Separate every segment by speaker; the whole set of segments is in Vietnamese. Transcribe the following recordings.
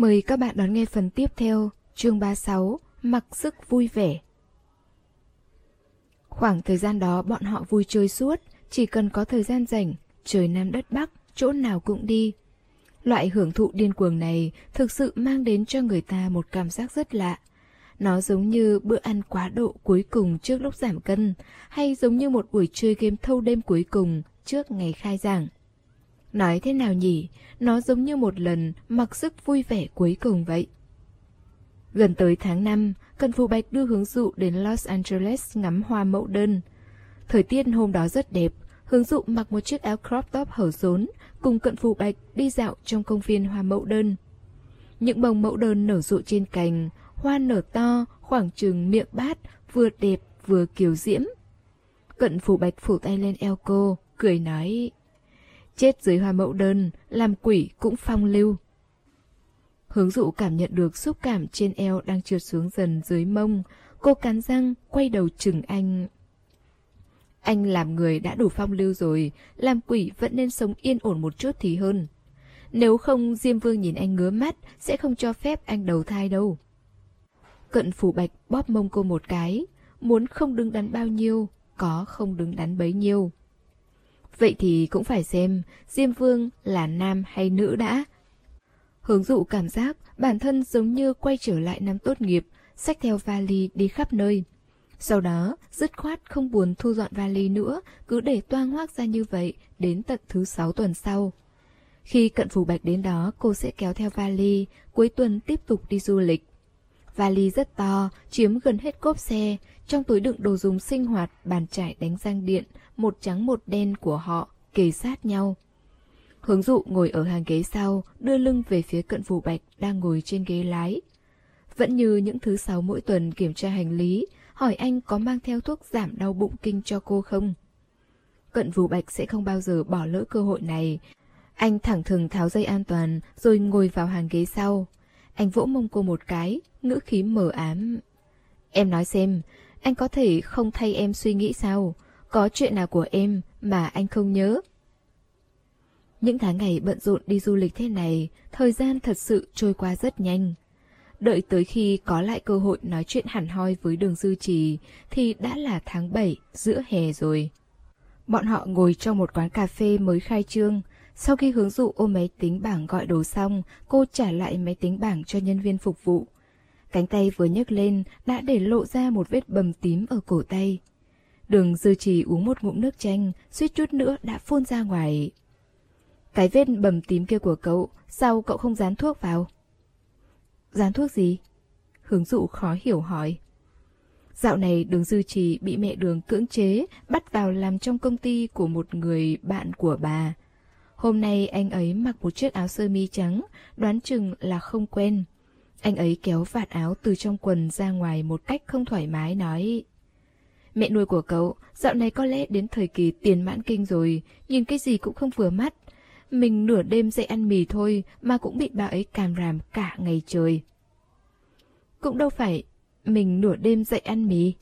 Speaker 1: Mời các bạn đón nghe phần tiếp theo, chương 36, mặc sức vui vẻ. Khoảng thời gian đó bọn họ vui chơi suốt, chỉ cần có thời gian rảnh, trời Nam đất Bắc, chỗ nào cũng đi. Loại hưởng thụ điên cuồng này thực sự mang đến cho người ta một cảm giác rất lạ. Nó giống như bữa ăn quá độ cuối cùng trước lúc giảm cân, hay giống như một buổi chơi game thâu đêm cuối cùng trước ngày khai giảng. Nói thế nào nhỉ, nó giống như một lần mặc sức vui vẻ cuối cùng vậy. Gần tới tháng 5, Cần Phù Bạch đưa hướng dụ đến Los Angeles ngắm hoa mẫu đơn. Thời tiết hôm đó rất đẹp, hướng dụ mặc một chiếc áo crop top hở rốn, cùng Cận Phù Bạch đi dạo trong công viên hoa mẫu đơn. Những bông mẫu đơn nở rộ trên cành, hoa nở to, khoảng chừng miệng bát, vừa đẹp vừa kiều diễm. Cận Phù Bạch phủ tay lên eo cô, cười nói... Chết dưới hoa mẫu đơn, làm quỷ cũng phong lưu. Hướng dụ cảm nhận được xúc cảm trên eo đang trượt xuống dần dưới mông. Cô cắn răng, quay đầu chừng anh. Anh làm người đã đủ phong lưu rồi, làm quỷ vẫn nên sống yên ổn một chút thì hơn. Nếu không Diêm Vương nhìn anh ngứa mắt, sẽ không cho phép anh đầu thai đâu. Cận phủ bạch bóp mông cô một cái, muốn không đứng đắn bao nhiêu, có không đứng đắn bấy nhiêu. Vậy thì cũng phải xem Diêm Vương là nam hay nữ đã. Hướng dụ cảm giác bản thân giống như quay trở lại năm tốt nghiệp, xách theo vali đi khắp nơi. Sau đó, dứt khoát không buồn thu dọn vali nữa, cứ để toang hoác ra như vậy đến tận thứ sáu tuần sau. Khi cận phủ bạch đến đó, cô sẽ kéo theo vali, cuối tuần tiếp tục đi du lịch. Vali rất to, chiếm gần hết cốp xe, trong túi đựng đồ dùng sinh hoạt, bàn chải đánh răng điện, một trắng một đen của họ, kề sát nhau. Hướng dụ ngồi ở hàng ghế sau, đưa lưng về phía cận phủ bạch đang ngồi trên ghế lái. Vẫn như những thứ sáu mỗi tuần kiểm tra hành lý, hỏi anh có mang theo thuốc giảm đau bụng kinh cho cô không. Cận phủ bạch sẽ không bao giờ bỏ lỡ cơ hội này. Anh thẳng thừng tháo dây an toàn rồi ngồi vào hàng ghế sau. Anh vỗ mông cô một cái, ngữ khí mờ ám. Em nói xem, anh có thể không thay em suy nghĩ sao? Có chuyện nào của em mà anh không nhớ? Những tháng ngày bận rộn đi du lịch thế này, thời gian thật sự trôi qua rất nhanh. Đợi tới khi có lại cơ hội nói chuyện hẳn hoi với đường dư trì thì đã là tháng 7, giữa hè rồi. Bọn họ ngồi trong một quán cà phê mới khai trương. Sau khi hướng dụ ôm máy tính bảng gọi đồ xong, cô trả lại máy tính bảng cho nhân viên phục vụ. Cánh tay vừa nhấc lên đã để lộ ra một vết bầm tím ở cổ tay. Đường dư trì uống một ngụm nước chanh, suýt chút nữa đã phun ra ngoài. Cái vết bầm tím kia của cậu, sao cậu không dán thuốc vào? Dán thuốc gì? Hướng dụ khó hiểu hỏi. Dạo này đường dư trì bị mẹ đường cưỡng chế, bắt vào làm trong công ty của một người bạn của bà. Hôm nay anh ấy mặc một chiếc áo sơ mi trắng, đoán chừng là không quen. Anh ấy kéo vạt áo từ trong quần ra ngoài một cách không thoải mái nói Mẹ nuôi của cậu, dạo này có lẽ đến thời kỳ tiền mãn kinh rồi, nhìn cái gì cũng không vừa mắt. Mình nửa đêm dậy ăn mì thôi mà cũng bị bà ấy càm ràm cả ngày trời. Cũng đâu phải mình nửa đêm dậy ăn mì.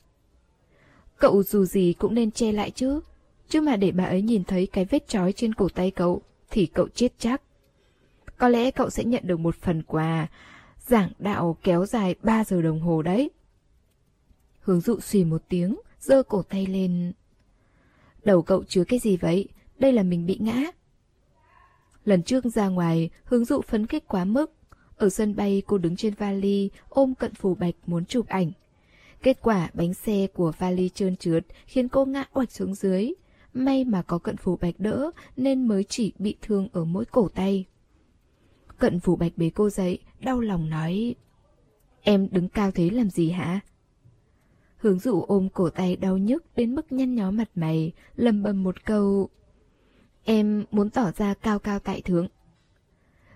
Speaker 1: Cậu dù gì cũng nên che lại chứ, chứ mà để bà ấy nhìn thấy cái vết trói trên cổ tay cậu thì cậu chết chắc. Có lẽ cậu sẽ nhận được một phần quà, giảng đạo kéo dài 3 giờ đồng hồ đấy. Hướng dụ xì một tiếng, giơ cổ tay lên. Đầu cậu chứa cái gì vậy? Đây là mình bị ngã. Lần trước ra ngoài, hướng dụ phấn khích quá mức. Ở sân bay cô đứng trên vali, ôm cận phủ bạch muốn chụp ảnh. Kết quả bánh xe của vali trơn trượt khiến cô ngã oạch xuống dưới. May mà có cận phủ bạch đỡ nên mới chỉ bị thương ở mỗi cổ tay. Cận phủ bạch bế cô dậy, đau lòng nói Em đứng cao thế làm gì hả? Hướng dụ ôm cổ tay đau nhức đến mức nhăn nhó mặt mày, lầm bầm một câu Em muốn tỏ ra cao cao tại thượng.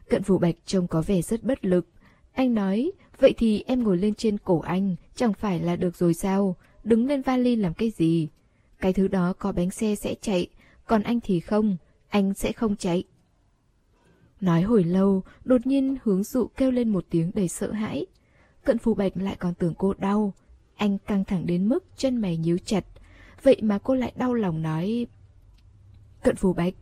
Speaker 1: Cận phủ bạch trông có vẻ rất bất lực. Anh nói, vậy thì em ngồi lên trên cổ anh, chẳng phải là được rồi sao? Đứng lên vali làm cái gì? Cái thứ đó có bánh xe sẽ chạy, còn anh thì không, anh sẽ không chạy. Nói hồi lâu, đột nhiên hướng dụ kêu lên một tiếng đầy sợ hãi. Cận phù bạch lại còn tưởng cô đau. Anh căng thẳng đến mức chân mày nhíu chặt. Vậy mà cô lại đau lòng nói... Cận phù bạch,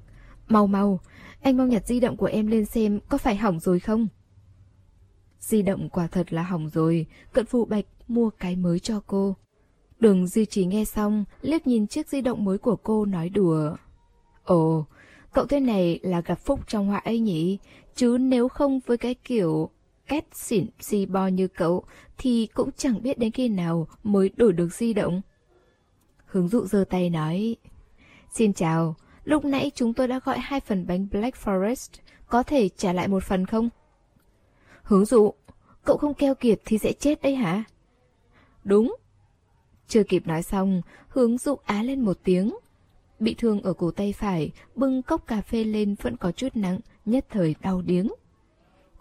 Speaker 1: mau mau, anh mau nhặt di động của em lên xem có phải hỏng rồi không? Di động quả thật là hỏng rồi, cận phụ bạch mua cái mới cho cô. Đường duy trì nghe xong, liếc nhìn chiếc di động mới của cô nói đùa. Ồ, cậu thế này là gặp phúc trong họa ấy nhỉ? Chứ nếu không với cái kiểu két xỉn xì bo như cậu thì cũng chẳng biết đến khi nào mới đổi được di động. Hướng dụ giơ tay nói Xin chào, lúc nãy chúng tôi đã gọi hai phần bánh Black Forest, có thể trả lại một phần không? Hướng dụ, cậu không keo kiệt thì sẽ chết đấy hả? Đúng. Chưa kịp nói xong, hướng dụ á lên một tiếng. Bị thương ở cổ tay phải, bưng cốc cà phê lên vẫn có chút nặng, nhất thời đau điếng.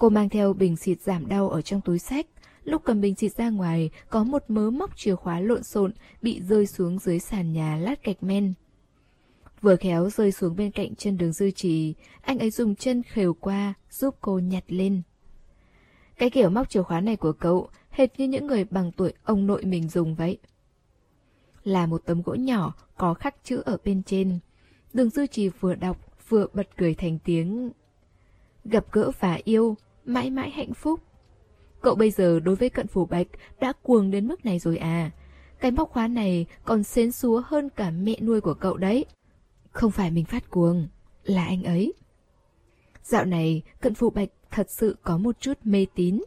Speaker 1: Cô mang theo bình xịt giảm đau ở trong túi sách. Lúc cầm bình xịt ra ngoài, có một mớ móc chìa khóa lộn xộn bị rơi xuống dưới sàn nhà lát gạch men. Vừa khéo rơi xuống bên cạnh chân đường dư trì, anh ấy dùng chân khều qua, giúp cô nhặt lên. Cái kiểu móc chìa khóa này của cậu, hệt như những người bằng tuổi ông nội mình dùng vậy. Là một tấm gỗ nhỏ, có khắc chữ ở bên trên. Đường dư trì vừa đọc, vừa bật cười thành tiếng. Gặp gỡ và yêu, mãi mãi hạnh phúc. Cậu bây giờ đối với cận phủ bạch đã cuồng đến mức này rồi à. Cái móc khóa này còn xến xúa hơn cả mẹ nuôi của cậu đấy. Không phải mình phát cuồng, là anh ấy. Dạo này, cận phủ bạch thật sự có một chút mê tín.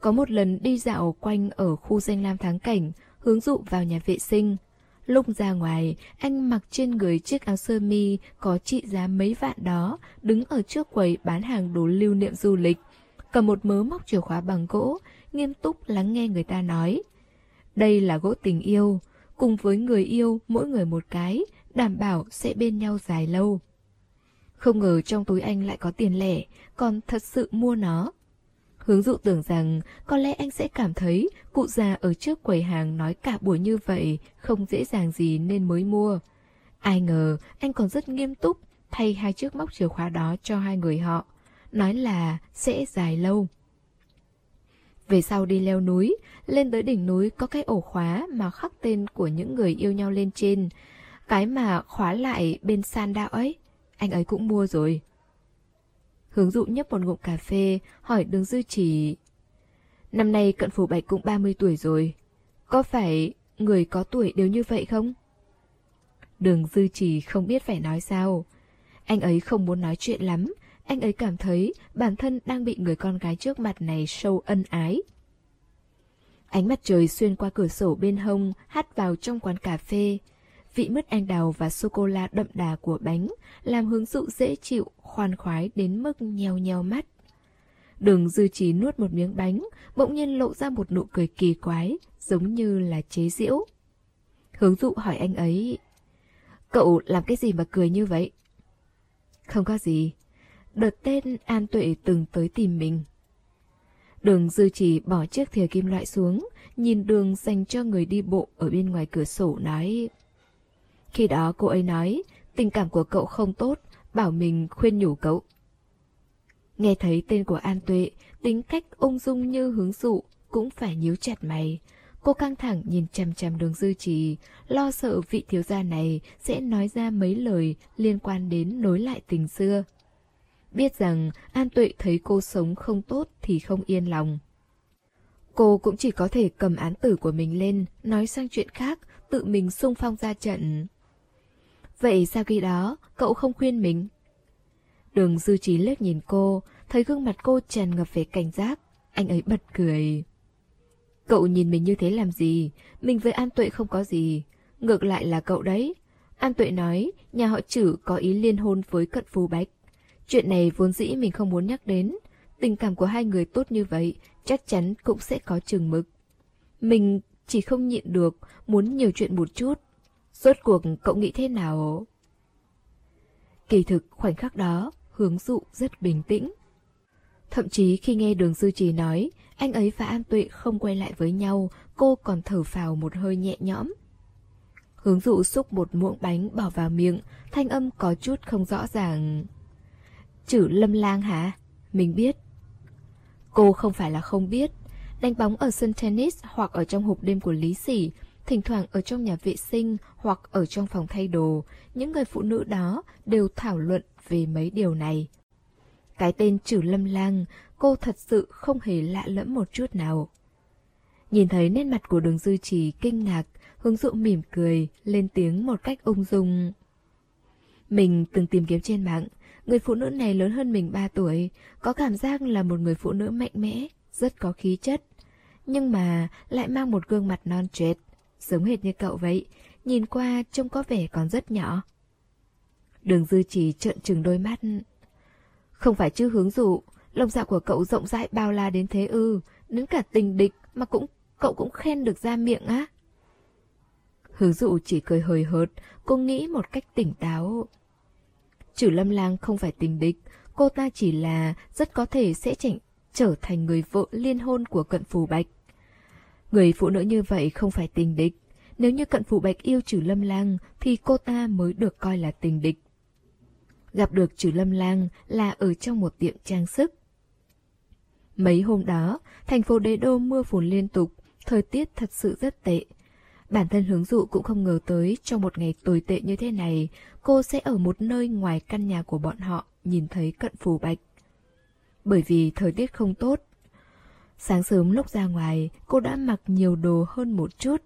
Speaker 1: Có một lần đi dạo quanh ở khu danh lam thắng cảnh, hướng dụ vào nhà vệ sinh. Lúc ra ngoài, anh mặc trên người chiếc áo sơ mi có trị giá mấy vạn đó, đứng ở trước quầy bán hàng đồ lưu niệm du lịch, cầm một mớ móc chìa khóa bằng gỗ, nghiêm túc lắng nghe người ta nói. Đây là gỗ tình yêu, cùng với người yêu mỗi người một cái, đảm bảo sẽ bên nhau dài lâu. Không ngờ trong túi anh lại có tiền lẻ, còn thật sự mua nó. Hướng dụ tưởng rằng có lẽ anh sẽ cảm thấy cụ già ở trước quầy hàng nói cả buổi như vậy không dễ dàng gì nên mới mua. Ai ngờ anh còn rất nghiêm túc thay hai chiếc móc chìa khóa đó cho hai người họ, nói là sẽ dài lâu. Về sau đi leo núi, lên tới đỉnh núi có cái ổ khóa mà khắc tên của những người yêu nhau lên trên. Cái mà khóa lại bên san đạo ấy, anh ấy cũng mua rồi. Hướng dụ nhấp một ngụm cà phê, hỏi đường dư chỉ. Năm nay cận phủ bạch cũng 30 tuổi rồi. Có phải người có tuổi đều như vậy không? Đường dư chỉ không biết phải nói sao. Anh ấy không muốn nói chuyện lắm, anh ấy cảm thấy bản thân đang bị người con gái trước mặt này sâu ân ái. Ánh mặt trời xuyên qua cửa sổ bên hông, hắt vào trong quán cà phê. Vị mứt anh đào và sô-cô-la đậm đà của bánh làm hướng dụ dễ chịu, khoan khoái đến mức nheo nheo mắt. Đường dư trí nuốt một miếng bánh, bỗng nhiên lộ ra một nụ cười kỳ quái, giống như là chế giễu. Hướng dụ hỏi anh ấy, cậu làm cái gì mà cười như vậy? Không có gì, đợt tên An Tuệ từng tới tìm mình. Đường dư chỉ bỏ chiếc thìa kim loại xuống, nhìn đường dành cho người đi bộ ở bên ngoài cửa sổ nói. Khi đó cô ấy nói, tình cảm của cậu không tốt, bảo mình khuyên nhủ cậu. Nghe thấy tên của An Tuệ, tính cách ung dung như hướng dụ, cũng phải nhíu chặt mày. Cô căng thẳng nhìn chằm chằm đường dư trì, lo sợ vị thiếu gia này sẽ nói ra mấy lời liên quan đến nối lại tình xưa. Biết rằng An Tuệ thấy cô sống không tốt thì không yên lòng. Cô cũng chỉ có thể cầm án tử của mình lên, nói sang chuyện khác, tự mình sung phong ra trận. Vậy sao khi đó cậu không khuyên mình? Đường dư trí lướt nhìn cô, thấy gương mặt cô tràn ngập về cảnh giác. Anh ấy bật cười. Cậu nhìn mình như thế làm gì? Mình với An Tuệ không có gì. Ngược lại là cậu đấy. An Tuệ nói nhà họ chử có ý liên hôn với cận phú bách. Chuyện này vốn dĩ mình không muốn nhắc đến. Tình cảm của hai người tốt như vậy chắc chắn cũng sẽ có chừng mực. Mình chỉ không nhịn được, muốn nhiều chuyện một chút. Rốt cuộc cậu nghĩ thế nào? Kỳ thực khoảnh khắc đó, hướng dụ rất bình tĩnh. Thậm chí khi nghe đường sư trì nói, anh ấy và An Tuệ không quay lại với nhau, cô còn thở phào một hơi nhẹ nhõm. Hướng dụ xúc một muỗng bánh bỏ vào miệng, thanh âm có chút không rõ ràng. Chử lâm lang hả? Mình biết. Cô không phải là không biết. Đánh bóng ở sân tennis hoặc ở trong hộp đêm của Lý Sỉ, thỉnh thoảng ở trong nhà vệ sinh hoặc ở trong phòng thay đồ, những người phụ nữ đó đều thảo luận về mấy điều này. Cái tên Trử Lâm Lang, cô thật sự không hề lạ lẫm một chút nào. Nhìn thấy nét mặt của đường dư trì kinh ngạc, hướng dụ mỉm cười, lên tiếng một cách ung dung. Mình từng tìm kiếm trên mạng, người phụ nữ này lớn hơn mình 3 tuổi, có cảm giác là một người phụ nữ mạnh mẽ, rất có khí chất. Nhưng mà lại mang một gương mặt non trệt, giống hệt như cậu vậy, nhìn qua trông có vẻ còn rất nhỏ. Đường dư chỉ trợn trừng đôi mắt. Không phải chứ hướng dụ, lông dạ của cậu rộng rãi bao la đến thế ư, đến cả tình địch mà cũng cậu cũng khen được ra miệng á. Hướng dụ chỉ cười hời hợt, cô nghĩ một cách tỉnh táo. Trừ lâm lang không phải tình địch, cô ta chỉ là rất có thể sẽ chỉnh, trở thành người vợ liên hôn của cận phù bạch. Người phụ nữ như vậy không phải tình địch, nếu như cận phù bạch yêu trừ lâm lang thì cô ta mới được coi là tình địch. Gặp được trừ lâm lang là ở trong một tiệm trang sức. Mấy hôm đó, thành phố đế đô mưa phùn liên tục, thời tiết thật sự rất tệ. Bản thân hướng dụ cũng không ngờ tới trong một ngày tồi tệ như thế này, cô sẽ ở một nơi ngoài căn nhà của bọn họ nhìn thấy cận phù bạch. Bởi vì thời tiết không tốt. Sáng sớm lúc ra ngoài, cô đã mặc nhiều đồ hơn một chút.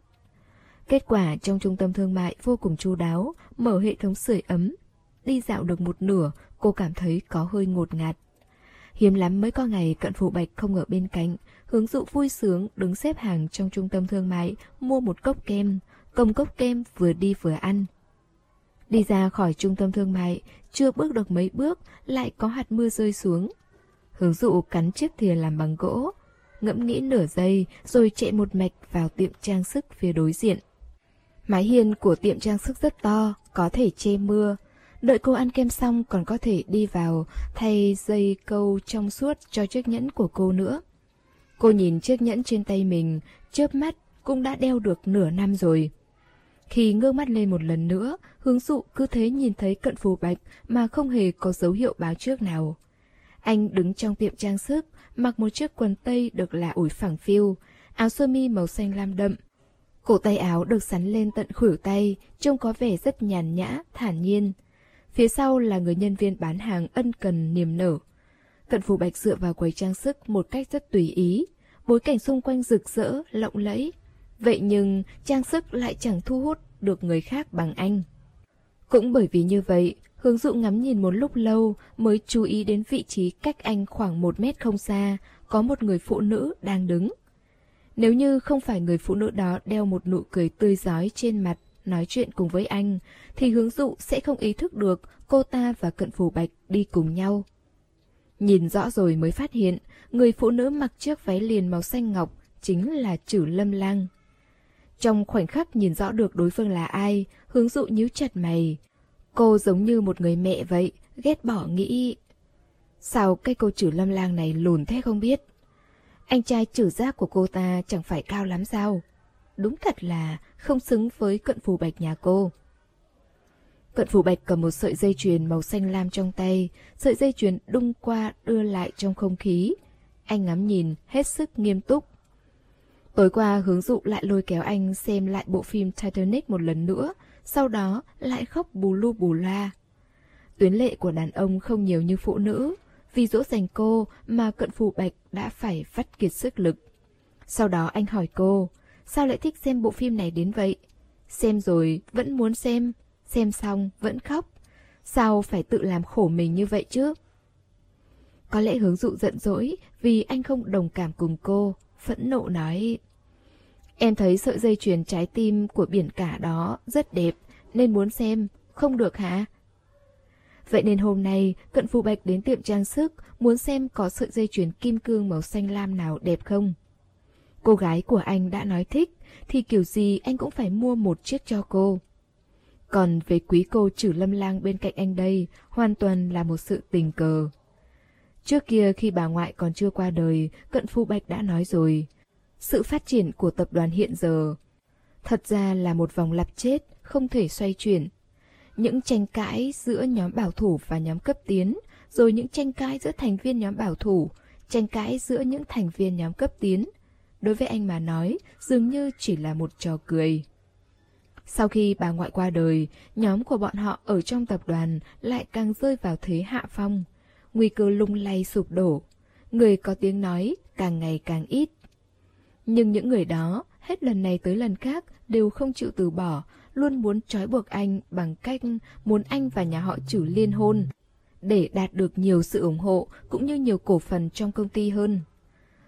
Speaker 1: Kết quả trong trung tâm thương mại vô cùng chu đáo, mở hệ thống sưởi ấm. Đi dạo được một nửa, cô cảm thấy có hơi ngột ngạt. Hiếm lắm mới có ngày cận phù bạch không ở bên cạnh, hướng dụ vui sướng đứng xếp hàng trong trung tâm thương mại mua một cốc kem, cầm cốc kem vừa đi vừa ăn. Đi ra khỏi trung tâm thương mại, chưa bước được mấy bước lại có hạt mưa rơi xuống. Hướng dụ cắn chiếc thìa làm bằng gỗ, ngẫm nghĩ nửa giây rồi chạy một mạch vào tiệm trang sức phía đối diện. Mái hiên của tiệm trang sức rất to, có thể che mưa. Đợi cô ăn kem xong còn có thể đi vào thay dây câu trong suốt cho chiếc nhẫn của cô nữa. Cô nhìn chiếc nhẫn trên tay mình, chớp mắt cũng đã đeo được nửa năm rồi. Khi ngước mắt lên một lần nữa, hướng dụ cứ thế nhìn thấy cận phù bạch mà không hề có dấu hiệu báo trước nào. Anh đứng trong tiệm trang sức, mặc một chiếc quần tây được là ủi phẳng phiu, áo sơ mi màu xanh lam đậm. Cổ tay áo được sắn lên tận khuỷu tay, trông có vẻ rất nhàn nhã, thản nhiên. Phía sau là người nhân viên bán hàng ân cần niềm nở. Cận phù bạch dựa vào quầy trang sức một cách rất tùy ý, bối cảnh xung quanh rực rỡ, lộng lẫy. Vậy nhưng trang sức lại chẳng thu hút được người khác bằng anh. Cũng bởi vì như vậy, Hướng dụ ngắm nhìn một lúc lâu mới chú ý đến vị trí cách anh khoảng một mét không xa, có một người phụ nữ đang đứng. Nếu như không phải người phụ nữ đó đeo một nụ cười tươi giói trên mặt, nói chuyện cùng với anh, thì hướng dụ sẽ không ý thức được cô ta và cận phủ bạch đi cùng nhau. Nhìn rõ rồi mới phát hiện, người phụ nữ mặc chiếc váy liền màu xanh ngọc chính là chử Lâm Lang. Trong khoảnh khắc nhìn rõ được đối phương là ai, hướng dụ nhíu chặt mày. Cô giống như một người mẹ vậy, ghét bỏ nghĩ. Sao cái cô chửi Lâm Lang này lùn thế không biết? Anh trai trừ giác của cô ta chẳng phải cao lắm sao? Đúng thật là không xứng với cận phù bạch nhà cô. Cận phủ bạch cầm một sợi dây chuyền màu xanh lam trong tay, sợi dây chuyền đung qua đưa lại trong không khí. Anh ngắm nhìn, hết sức nghiêm túc. Tối qua hướng dụ lại lôi kéo anh xem lại bộ phim Titanic một lần nữa, sau đó lại khóc bù lu bù la. Tuyến lệ của đàn ông không nhiều như phụ nữ, vì dỗ dành cô mà cận phù bạch đã phải vắt kiệt sức lực. Sau đó anh hỏi cô, sao lại thích xem bộ phim này đến vậy? Xem rồi vẫn muốn xem, xem xong vẫn khóc. Sao phải tự làm khổ mình như vậy chứ? Có lẽ hướng dụ giận dỗi vì anh không đồng cảm cùng cô, phẫn nộ nói. Em thấy sợi dây chuyền trái tim của biển cả đó rất đẹp, nên muốn xem, không được hả? Vậy nên hôm nay, Cận Phù Bạch đến tiệm trang sức, muốn xem có sợi dây chuyền kim cương màu xanh lam nào đẹp không? Cô gái của anh đã nói thích, thì kiểu gì anh cũng phải mua một chiếc cho cô. Còn về quý cô trừ lâm lang bên cạnh anh đây, hoàn toàn là một sự tình cờ. Trước kia khi bà ngoại còn chưa qua đời, Cận Phu Bạch đã nói rồi. Sự phát triển của tập đoàn hiện giờ thật ra là một vòng lặp chết, không thể xoay chuyển. Những tranh cãi giữa nhóm bảo thủ và nhóm cấp tiến, rồi những tranh cãi giữa thành viên nhóm bảo thủ, tranh cãi giữa những thành viên nhóm cấp tiến. Đối với anh mà nói, dường như chỉ là một trò cười. Sau khi bà ngoại qua đời, nhóm của bọn họ ở trong tập đoàn lại càng rơi vào thế hạ phong nguy cơ lung lay sụp đổ. Người có tiếng nói càng ngày càng ít. Nhưng những người đó, hết lần này tới lần khác, đều không chịu từ bỏ, luôn muốn trói buộc anh bằng cách muốn anh và nhà họ chử liên hôn, để đạt được nhiều sự ủng hộ cũng như nhiều cổ phần trong công ty hơn.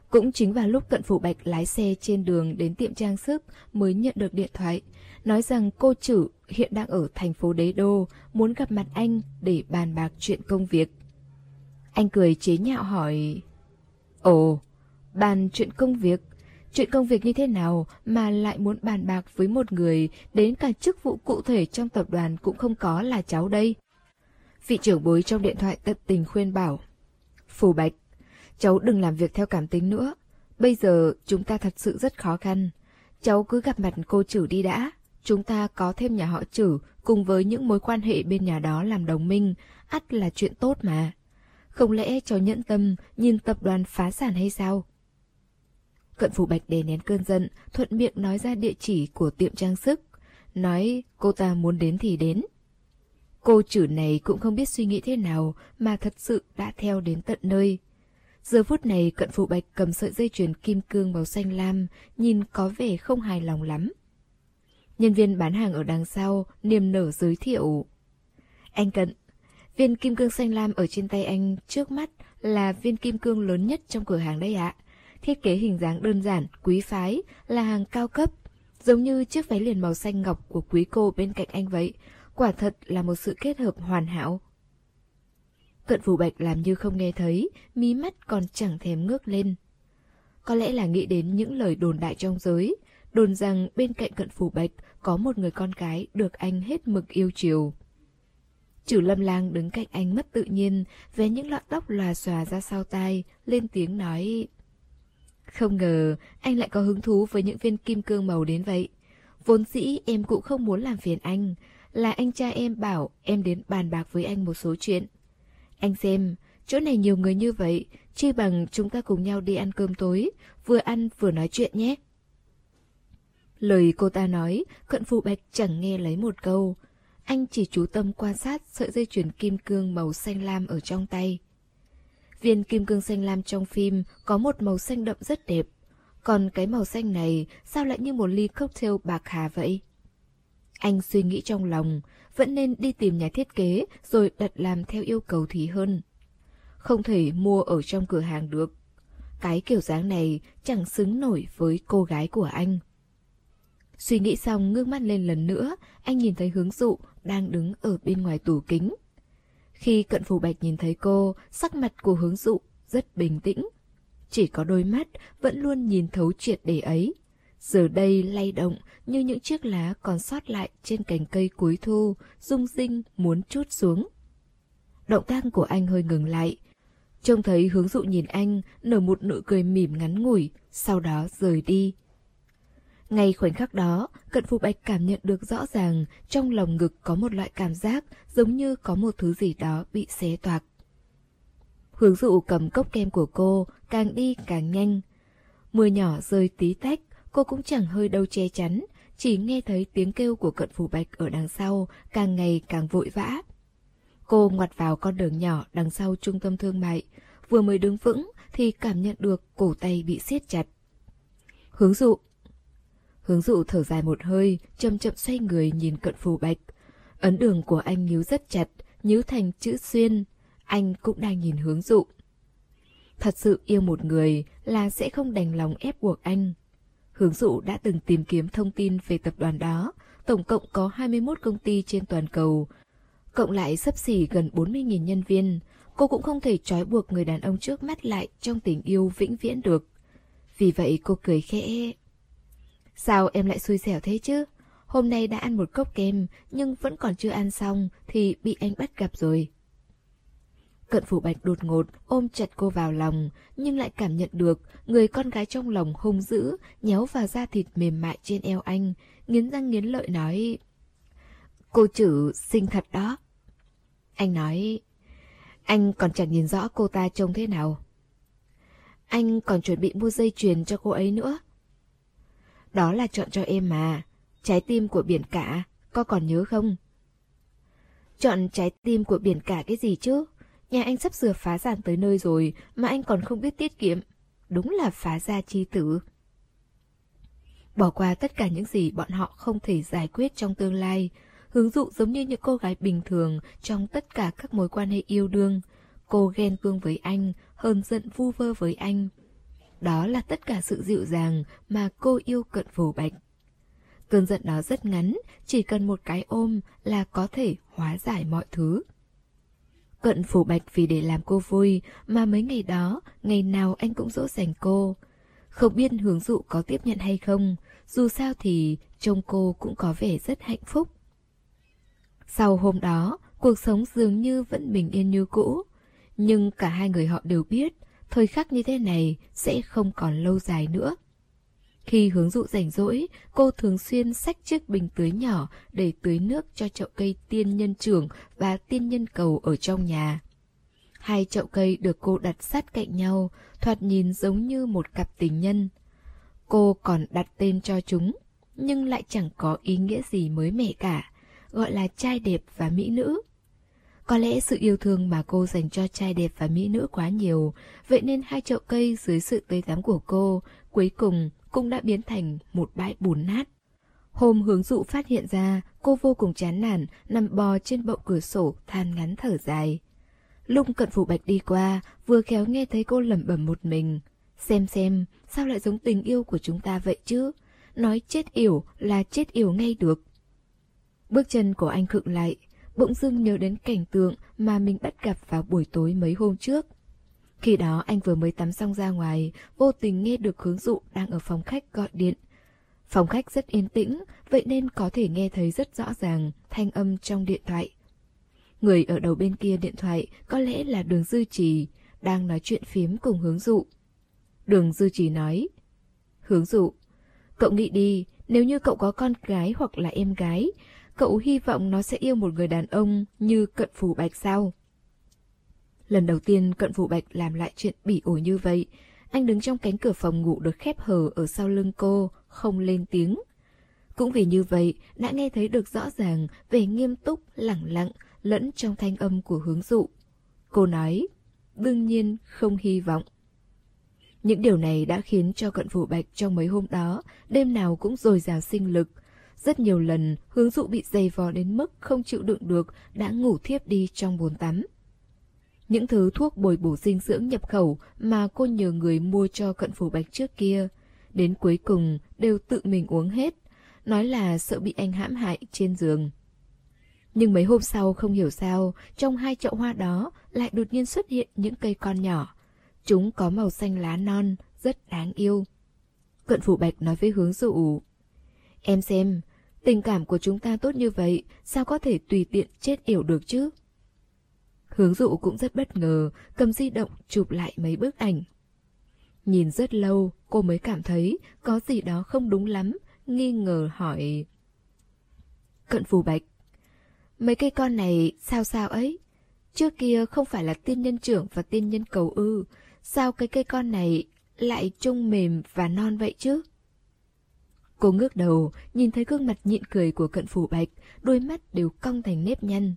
Speaker 1: Cũng chính vào lúc Cận Phủ Bạch lái xe trên đường đến tiệm trang sức mới nhận được điện thoại, nói rằng cô chử hiện đang ở thành phố Đế Đô, muốn gặp mặt anh để bàn bạc chuyện công việc. Anh cười chế nhạo hỏi, Ồ, bàn chuyện công việc, chuyện công việc như thế nào mà lại muốn bàn bạc với một người đến cả chức vụ cụ thể trong tập đoàn cũng không có là cháu đây? Vị trưởng bối trong điện thoại tận tình khuyên bảo, Phù Bạch, cháu đừng làm việc theo cảm tính nữa. Bây giờ chúng ta thật sự rất khó khăn. Cháu cứ gặp mặt cô chử đi đã. Chúng ta có thêm nhà họ chử cùng với những mối quan hệ bên nhà đó làm đồng minh, ắt là chuyện tốt mà. Không lẽ cháu nhẫn tâm nhìn tập đoàn phá sản hay sao? Cận phủ bạch đè nén cơn giận, thuận miệng nói ra địa chỉ của tiệm trang sức. Nói cô ta muốn đến thì đến. Cô chử này cũng không biết suy nghĩ thế nào mà thật sự đã theo đến tận nơi. Giờ phút này cận phụ bạch cầm sợi dây chuyền kim cương màu xanh lam, nhìn có vẻ không hài lòng lắm. Nhân viên bán hàng ở đằng sau, niềm nở giới thiệu. Anh cận, viên kim cương xanh lam ở trên tay anh trước mắt là viên kim cương lớn nhất trong cửa hàng đây ạ. Thiết kế hình dáng đơn giản, quý phái, là hàng cao cấp, giống như chiếc váy liền màu xanh ngọc của quý cô bên cạnh anh vậy. Quả thật là một sự kết hợp hoàn hảo. Cận phủ bạch làm như không nghe thấy, mí mắt còn chẳng thèm ngước lên. Có lẽ là nghĩ đến những lời đồn đại trong giới, đồn rằng bên cạnh cận phủ bạch có một người con gái được anh hết mực yêu chiều. Chủ lâm lang đứng cạnh anh mất tự nhiên, vé những lọn tóc lòa xòa ra sau tai, lên tiếng nói. Không ngờ anh lại có hứng thú với những viên kim cương màu đến vậy. Vốn dĩ em cũng không muốn làm phiền anh, là anh cha em bảo em đến bàn bạc với anh một số chuyện. Anh xem, chỗ này nhiều người như vậy, chi bằng chúng ta cùng nhau đi ăn cơm tối, vừa ăn vừa nói chuyện nhé. Lời cô ta nói, cận phụ bạch chẳng nghe lấy một câu. Anh chỉ chú tâm quan sát sợi dây chuyền kim cương màu xanh lam ở trong tay. Viên kim cương xanh lam trong phim có một màu xanh đậm rất đẹp. Còn cái màu xanh này sao lại như một ly cocktail bạc hà vậy? Anh suy nghĩ trong lòng, vẫn nên đi tìm nhà thiết kế rồi đặt làm theo yêu cầu thì hơn. Không thể mua ở trong cửa hàng được. Cái kiểu dáng này chẳng xứng nổi với cô gái của anh. Suy nghĩ xong ngước mắt lên lần nữa, anh nhìn thấy hướng dụ đang đứng ở bên ngoài tủ kính. Khi cận phù bạch nhìn thấy cô, sắc mặt của hướng dụ rất bình tĩnh. Chỉ có đôi mắt vẫn luôn nhìn thấu triệt để ấy. Giờ đây lay động như những chiếc lá còn sót lại trên cành cây cuối thu, rung rinh muốn chút xuống. Động tác của anh hơi ngừng lại. Trông thấy hướng dụ nhìn anh, nở một nụ cười mỉm ngắn ngủi, sau đó rời đi. Ngay khoảnh khắc đó, Cận phù Bạch cảm nhận được rõ ràng trong lòng ngực có một loại cảm giác giống như có một thứ gì đó bị xé toạc. Hướng dụ cầm cốc kem của cô, càng đi càng nhanh. Mưa nhỏ rơi tí tách, cô cũng chẳng hơi đâu che chắn, chỉ nghe thấy tiếng kêu của cận phù bạch ở đằng sau càng ngày càng vội vã. Cô ngoặt vào con đường nhỏ đằng sau trung tâm thương mại, vừa mới đứng vững thì cảm nhận được cổ tay bị siết chặt. Hướng dụ Hướng dụ thở dài một hơi, chậm chậm xoay người nhìn cận phù bạch. Ấn đường của anh nhíu rất chặt, nhíu thành chữ xuyên. Anh cũng đang nhìn hướng dụ. Thật sự yêu một người là sẽ không đành lòng ép buộc anh. Hướng dụ đã từng tìm kiếm thông tin về tập đoàn đó, tổng cộng có 21 công ty trên toàn cầu. Cộng lại sấp xỉ gần 40.000 nhân viên, cô cũng không thể trói buộc người đàn ông trước mắt lại trong tình yêu vĩnh viễn được. Vì vậy cô cười khẽ. Sao em lại xui xẻo thế chứ? Hôm nay đã ăn một cốc kem nhưng vẫn còn chưa ăn xong thì bị anh bắt gặp rồi. Cận phủ bạch đột ngột ôm chặt cô vào lòng, nhưng lại cảm nhận được người con gái trong lòng hung dữ, nhéo vào da thịt mềm mại trên eo anh, nghiến răng nghiến lợi nói. Cô chử xinh thật đó. Anh nói, anh còn chẳng nhìn rõ cô ta trông thế nào. Anh còn chuẩn bị mua dây chuyền cho cô ấy nữa. Đó là chọn cho em mà, trái tim của biển cả, có còn nhớ không? Chọn trái tim của biển cả cái gì chứ? nhà anh sắp sửa phá sản tới nơi rồi mà anh còn không biết tiết kiệm. Đúng là phá gia chi tử. Bỏ qua tất cả những gì bọn họ không thể giải quyết trong tương lai, hướng dụ giống như những cô gái bình thường trong tất cả các mối quan hệ yêu đương. Cô ghen tuông với anh, hờn giận vu vơ với anh. Đó là tất cả sự dịu dàng mà cô yêu cận phù bạch. Cơn giận đó rất ngắn, chỉ cần một cái ôm là có thể hóa giải mọi thứ. Cận phủ bạch vì để làm cô vui mà mấy ngày đó, ngày nào anh cũng dỗ dành cô. Không biết hướng dụ có tiếp nhận hay không, dù sao thì trông cô cũng có vẻ rất hạnh phúc. Sau hôm đó, cuộc sống dường như vẫn bình yên như cũ. Nhưng cả hai người họ đều biết, thời khắc như thế này sẽ không còn lâu dài nữa. Khi hướng dụ rảnh rỗi, cô thường xuyên xách chiếc bình tưới nhỏ để tưới nước cho chậu cây tiên nhân trưởng và tiên nhân cầu ở trong nhà. Hai chậu cây được cô đặt sát cạnh nhau, thoạt nhìn giống như một cặp tình nhân. Cô còn đặt tên cho chúng, nhưng lại chẳng có ý nghĩa gì mới mẻ cả, gọi là trai đẹp và mỹ nữ. Có lẽ sự yêu thương mà cô dành cho trai đẹp và mỹ nữ quá nhiều, vậy nên hai chậu cây dưới sự tươi tắm của cô cuối cùng cũng đã biến thành một bãi bùn nát. Hôm hướng dụ phát hiện ra, cô vô cùng chán nản, nằm bò trên bậu cửa sổ, than ngắn thở dài. Lúc cận phủ bạch đi qua, vừa khéo nghe thấy cô lẩm bẩm một mình. Xem xem, sao lại giống tình yêu của chúng ta vậy chứ? Nói chết yểu là chết yểu ngay được. Bước chân của anh khựng lại, bỗng dưng nhớ đến cảnh tượng mà mình bắt gặp vào buổi tối mấy hôm trước. Khi đó anh vừa mới tắm xong ra ngoài, vô tình nghe được hướng dụ đang ở phòng khách gọi điện. Phòng khách rất yên tĩnh, vậy nên có thể nghe thấy rất rõ ràng thanh âm trong điện thoại. Người ở đầu bên kia điện thoại có lẽ là đường dư trì, đang nói chuyện phiếm cùng hướng dụ. Đường dư trì nói, Hướng dụ, cậu nghĩ đi, nếu như cậu có con gái hoặc là em gái, cậu hy vọng nó sẽ yêu một người đàn ông như cận phủ bạch sao? Lần đầu tiên cận phủ bạch làm lại chuyện bỉ ổi như vậy, anh đứng trong cánh cửa phòng ngủ được khép hờ ở sau lưng cô, không lên tiếng. Cũng vì như vậy, đã nghe thấy được rõ ràng về nghiêm túc, lẳng lặng, lẫn trong thanh âm của hướng dụ. Cô nói, đương nhiên không hy vọng. Những điều này đã khiến cho cận phủ bạch trong mấy hôm đó, đêm nào cũng dồi dào sinh lực. Rất nhiều lần, hướng dụ bị dày vò đến mức không chịu đựng được, đã ngủ thiếp đi trong bồn tắm. Những thứ thuốc bồi bổ dinh dưỡng nhập khẩu mà cô nhờ người mua cho cận phủ bạch trước kia, đến cuối cùng đều tự mình uống hết, nói là sợ bị anh hãm hại trên giường. Nhưng mấy hôm sau không hiểu sao, trong hai chậu hoa đó lại đột nhiên xuất hiện những cây con nhỏ. Chúng có màu xanh lá non, rất đáng yêu. Cận phủ bạch nói với hướng dụ. Em xem, tình cảm của chúng ta tốt như vậy, sao có thể tùy tiện chết yểu được chứ? Hướng dụ cũng rất bất ngờ, cầm di động chụp lại mấy bức ảnh. Nhìn rất lâu, cô mới cảm thấy có gì đó không đúng lắm, nghi ngờ hỏi. Cận phù bạch, mấy cây con này sao sao ấy? Trước kia không phải là tiên nhân trưởng và tiên nhân cầu ư, sao cái cây con này lại trông mềm và non vậy chứ? Cô ngước đầu, nhìn thấy gương mặt nhịn cười của cận phủ bạch, đôi mắt đều cong thành nếp nhăn.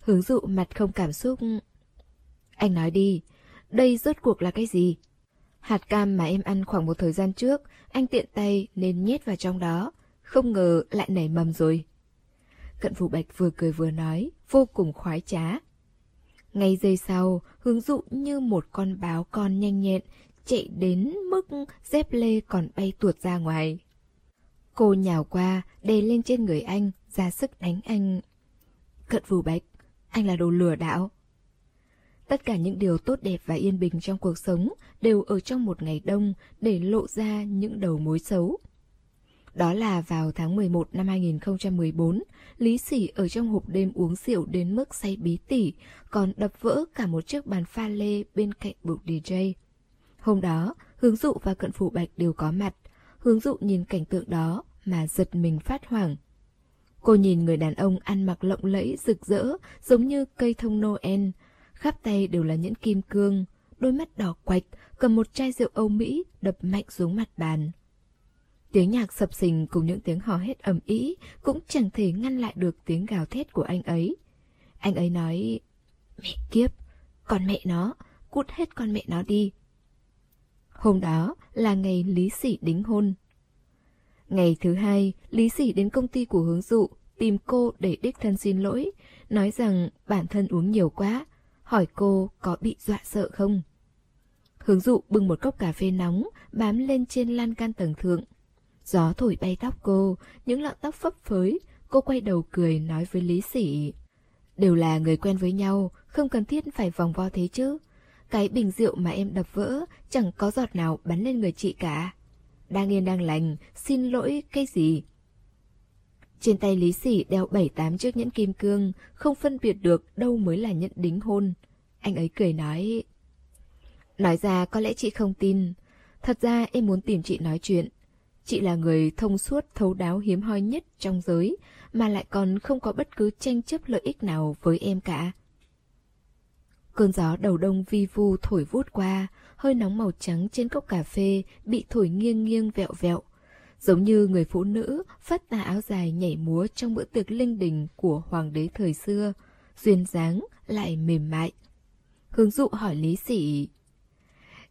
Speaker 1: Hướng dụ mặt không cảm xúc. Anh nói đi, đây rốt cuộc là cái gì? Hạt cam mà em ăn khoảng một thời gian trước, anh tiện tay nên nhét vào trong đó. Không ngờ lại nảy mầm rồi. Cận phủ bạch vừa cười vừa nói, vô cùng khoái trá. Ngay giây sau, hướng dụ như một con báo con nhanh nhẹn, chạy đến mức dép lê còn bay tuột ra ngoài. Cô nhào qua, đè lên trên người anh, ra sức đánh anh. Cận phù bạch, anh là đồ lừa đảo. Tất cả những điều tốt đẹp và yên bình trong cuộc sống đều ở trong một ngày đông để lộ ra những đầu mối xấu. Đó là vào tháng 11 năm 2014, Lý Sỉ ở trong hộp đêm uống rượu đến mức say bí tỉ, còn đập vỡ cả một chiếc bàn pha lê bên cạnh bục DJ. Hôm đó, Hướng Dụ và Cận Phủ Bạch đều có mặt. Hướng Dụ nhìn cảnh tượng đó mà giật mình phát hoảng. Cô nhìn người đàn ông ăn mặc lộng lẫy, rực rỡ, giống như cây thông Noel. Khắp tay đều là những kim cương, đôi mắt đỏ quạch, cầm một chai rượu Âu Mỹ đập mạnh xuống mặt bàn. Tiếng nhạc sập sình cùng những tiếng hò hét ầm ĩ cũng chẳng thể ngăn lại được tiếng gào thét của anh ấy. Anh ấy nói, mẹ kiếp, Con mẹ nó, cút hết con mẹ nó đi. Hôm đó là ngày Lý Sỉ đính hôn. Ngày thứ hai, Lý Sỉ đến công ty của hướng dụ, tìm cô để đích thân xin lỗi, nói rằng bản thân uống nhiều quá, hỏi cô có bị dọa sợ không. Hướng dụ bưng một cốc cà phê nóng, bám lên trên lan can tầng thượng. Gió thổi bay tóc cô, những lọn tóc phấp phới, cô quay đầu cười nói với Lý Sỉ. Đều là người quen với nhau, không cần thiết phải vòng vo thế chứ. Cái bình rượu mà em đập vỡ chẳng có giọt nào bắn lên người chị cả. Đang yên đang lành, xin lỗi cái gì? Trên tay Lý Sỉ đeo bảy tám chiếc nhẫn kim cương, không phân biệt được đâu mới là nhẫn đính hôn. Anh ấy cười nói... Nói ra có lẽ chị không tin. Thật ra em muốn tìm chị nói chuyện. Chị là người thông suốt thấu đáo hiếm hoi nhất trong giới, mà lại còn không có bất cứ tranh chấp lợi ích nào với em cả. Cơn gió đầu đông vi vu thổi vút qua, hơi nóng màu trắng trên cốc cà phê bị thổi nghiêng nghiêng vẹo vẹo. Giống như người phụ nữ phát tà áo dài nhảy múa trong bữa tiệc linh đình của hoàng đế thời xưa, duyên dáng lại mềm mại. Hướng dụ hỏi Lý Sĩ,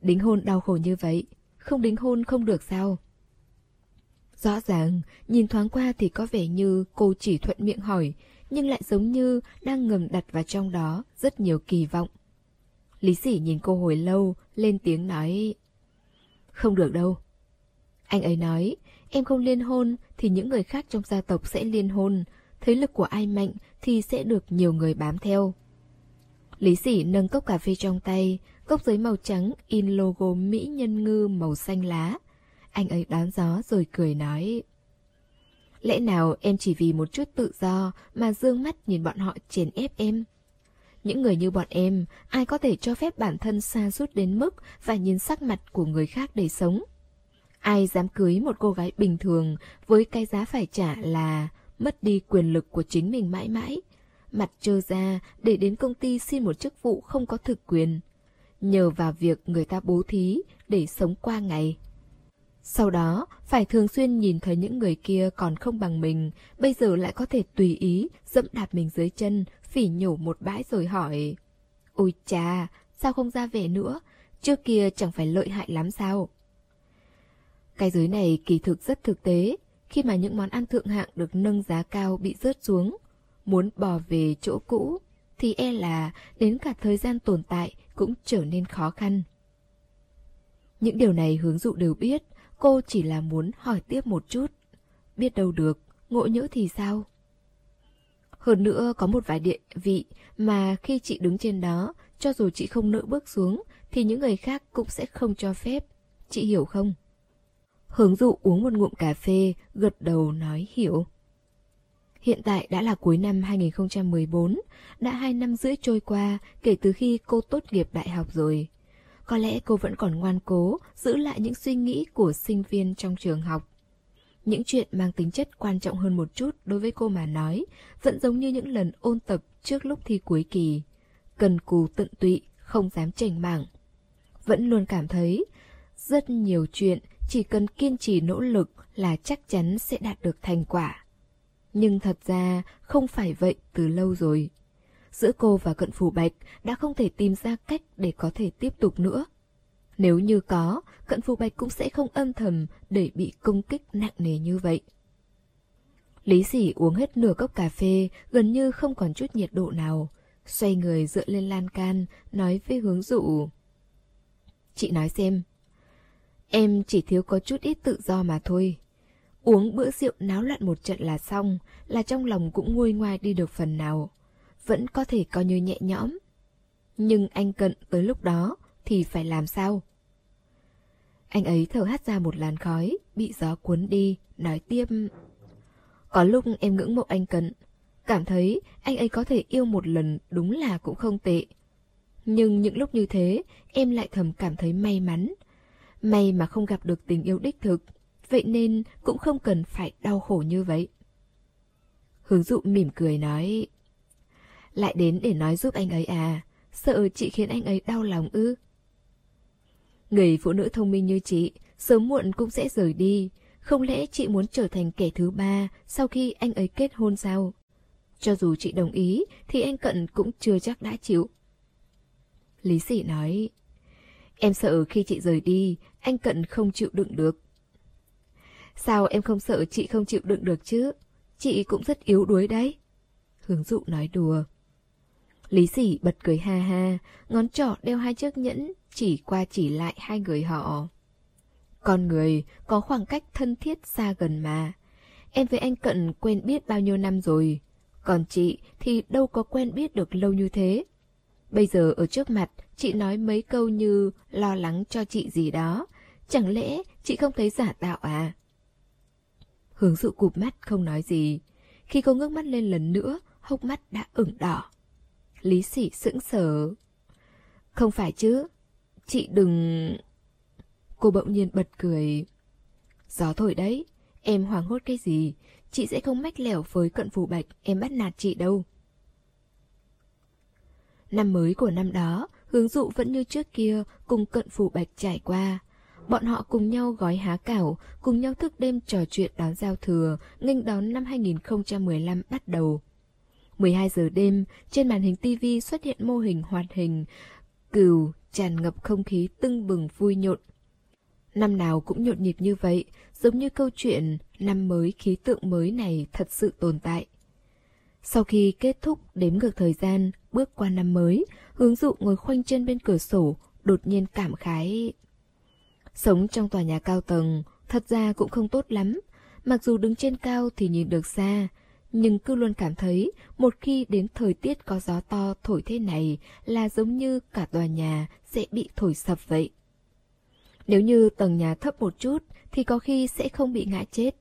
Speaker 1: Đính hôn đau khổ như vậy, không đính hôn không được sao? Rõ ràng, nhìn thoáng qua thì có vẻ như cô chỉ thuận miệng hỏi, nhưng lại giống như đang ngầm đặt vào trong đó rất nhiều kỳ vọng. Lý sỉ nhìn cô hồi lâu, lên tiếng nói Không được đâu. Anh ấy nói, em không liên hôn thì những người khác trong gia tộc sẽ liên hôn, thế lực của ai mạnh thì sẽ được nhiều người bám theo. Lý sỉ nâng cốc cà phê trong tay, cốc giấy màu trắng in logo Mỹ Nhân Ngư màu xanh lá. Anh ấy đón gió rồi cười nói. Lẽ nào em chỉ vì một chút tự do mà dương mắt nhìn bọn họ chèn ép em? Những người như bọn em, ai có thể cho phép bản thân xa rút đến mức và nhìn sắc mặt của người khác để sống? Ai dám cưới một cô gái bình thường với cái giá phải trả là mất đi quyền lực của chính mình mãi mãi, mặt trơ ra để đến công ty xin một chức vụ không có thực quyền, nhờ vào việc người ta bố thí để sống qua ngày. Sau đó, phải thường xuyên nhìn thấy những người kia còn không bằng mình, bây giờ lại có thể tùy ý dẫm đạp mình dưới chân, phỉ nhổ một bãi rồi hỏi. Ôi cha, sao không ra về nữa? Trước kia chẳng phải lợi hại lắm sao? Cái giới này kỳ thực rất thực tế, khi mà những món ăn thượng hạng được nâng giá cao bị rớt xuống, muốn bò về chỗ cũ, thì e là đến cả thời gian tồn tại cũng trở nên khó khăn. Những điều này hướng dụ đều biết, cô chỉ là muốn hỏi tiếp một chút. Biết đâu được, ngộ nhỡ thì sao? Hơn nữa có một vài địa vị mà khi chị đứng trên đó, cho dù chị không nỡ bước xuống, thì những người khác cũng sẽ không cho phép. Chị hiểu không? Hướng dụ uống một ngụm cà phê, gật đầu nói hiểu. Hiện tại đã là cuối năm 2014, đã hai năm rưỡi trôi qua kể từ khi cô tốt nghiệp đại học rồi. Có lẽ cô vẫn còn ngoan cố giữ lại những suy nghĩ của sinh viên trong trường học. Những chuyện mang tính chất quan trọng hơn một chút đối với cô mà nói, vẫn giống như những lần ôn tập trước lúc thi cuối kỳ. Cần cù tận tụy, không dám chảnh mảng. Vẫn luôn cảm thấy, rất nhiều chuyện chỉ cần kiên trì nỗ lực là chắc chắn sẽ đạt được thành quả. Nhưng thật ra không phải vậy từ lâu rồi. Giữa cô và cận phủ bạch đã không thể tìm ra cách để có thể tiếp tục nữa. Nếu như có, cận phù bạch cũng sẽ không âm thầm để bị công kích nặng nề như vậy. Lý sỉ uống hết nửa cốc cà phê, gần như không còn chút nhiệt độ nào. Xoay người dựa lên lan can, nói với hướng dụ. Chị nói xem, em chỉ thiếu có chút ít tự do mà thôi. Uống bữa rượu náo loạn một trận là xong, là trong lòng cũng nguôi ngoai đi được phần nào. Vẫn có thể coi như nhẹ nhõm. Nhưng anh cận tới lúc đó thì phải làm sao? Anh ấy thở hắt ra một làn khói, bị gió cuốn đi, nói tiếp. Có lúc em ngưỡng mộ anh Cận, cảm thấy anh ấy có thể yêu một lần đúng là cũng không tệ. Nhưng những lúc như thế, em lại thầm cảm thấy may mắn. May mà không gặp được tình yêu đích thực, vậy nên cũng không cần phải đau khổ như vậy. Hướng dụ mỉm cười nói, lại đến để nói giúp anh ấy à, sợ chị khiến anh ấy đau lòng ư. Người phụ nữ thông minh như chị, sớm muộn cũng sẽ rời đi. Không lẽ chị muốn trở thành kẻ thứ ba sau khi anh ấy kết hôn sao? Cho dù chị đồng ý, thì anh Cận cũng chưa chắc đã chịu. Lý sĩ nói, em sợ khi chị rời đi, anh Cận không chịu đựng được. Sao em không sợ chị không chịu đựng được chứ? Chị cũng rất yếu đuối đấy. Hướng dụ nói đùa. Lý sỉ bật cười ha ha, ngón trỏ đeo hai chiếc nhẫn, chỉ qua chỉ lại hai người họ. Con người có khoảng cách thân thiết xa gần mà. Em với anh Cận quen biết bao nhiêu năm rồi. Còn chị thì đâu có quen biết được lâu như thế. Bây giờ ở trước mặt, chị nói mấy câu như lo lắng cho chị gì đó. Chẳng lẽ chị không thấy giả tạo à? Hướng dụ cụp mắt không nói gì. Khi cô ngước mắt lên lần nữa, hốc mắt đã ửng đỏ. Lý sỉ sững sờ. Không phải chứ, chị đừng... Cô bỗng nhiên bật cười. Gió thổi đấy, em hoảng hốt cái gì, chị sẽ không mách lẻo với cận phủ bạch, em bắt nạt chị đâu. Năm mới của năm đó, hướng dụ vẫn như trước kia cùng cận phủ bạch trải qua. Bọn họ cùng nhau gói há cảo, cùng nhau thức đêm trò chuyện đón giao thừa, nghênh đón năm 2015 bắt đầu. 12 giờ đêm, trên màn hình TV xuất hiện mô hình hoạt hình, cừu tràn ngập không khí tưng bừng vui nhộn. Năm nào cũng nhộn nhịp như vậy, giống như câu chuyện năm mới khí tượng mới này thật sự tồn tại. Sau khi kết thúc đếm ngược thời gian, bước qua năm mới, hướng dụ ngồi khoanh chân bên cửa sổ, đột nhiên cảm khái. Sống trong tòa nhà cao tầng, thật ra cũng không tốt lắm. Mặc dù đứng trên cao thì nhìn được xa, nhưng cứ luôn cảm thấy một khi đến thời tiết có gió to thổi thế này là giống như cả tòa nhà sẽ bị thổi sập vậy. Nếu như tầng nhà thấp một chút thì có khi sẽ không bị ngã chết.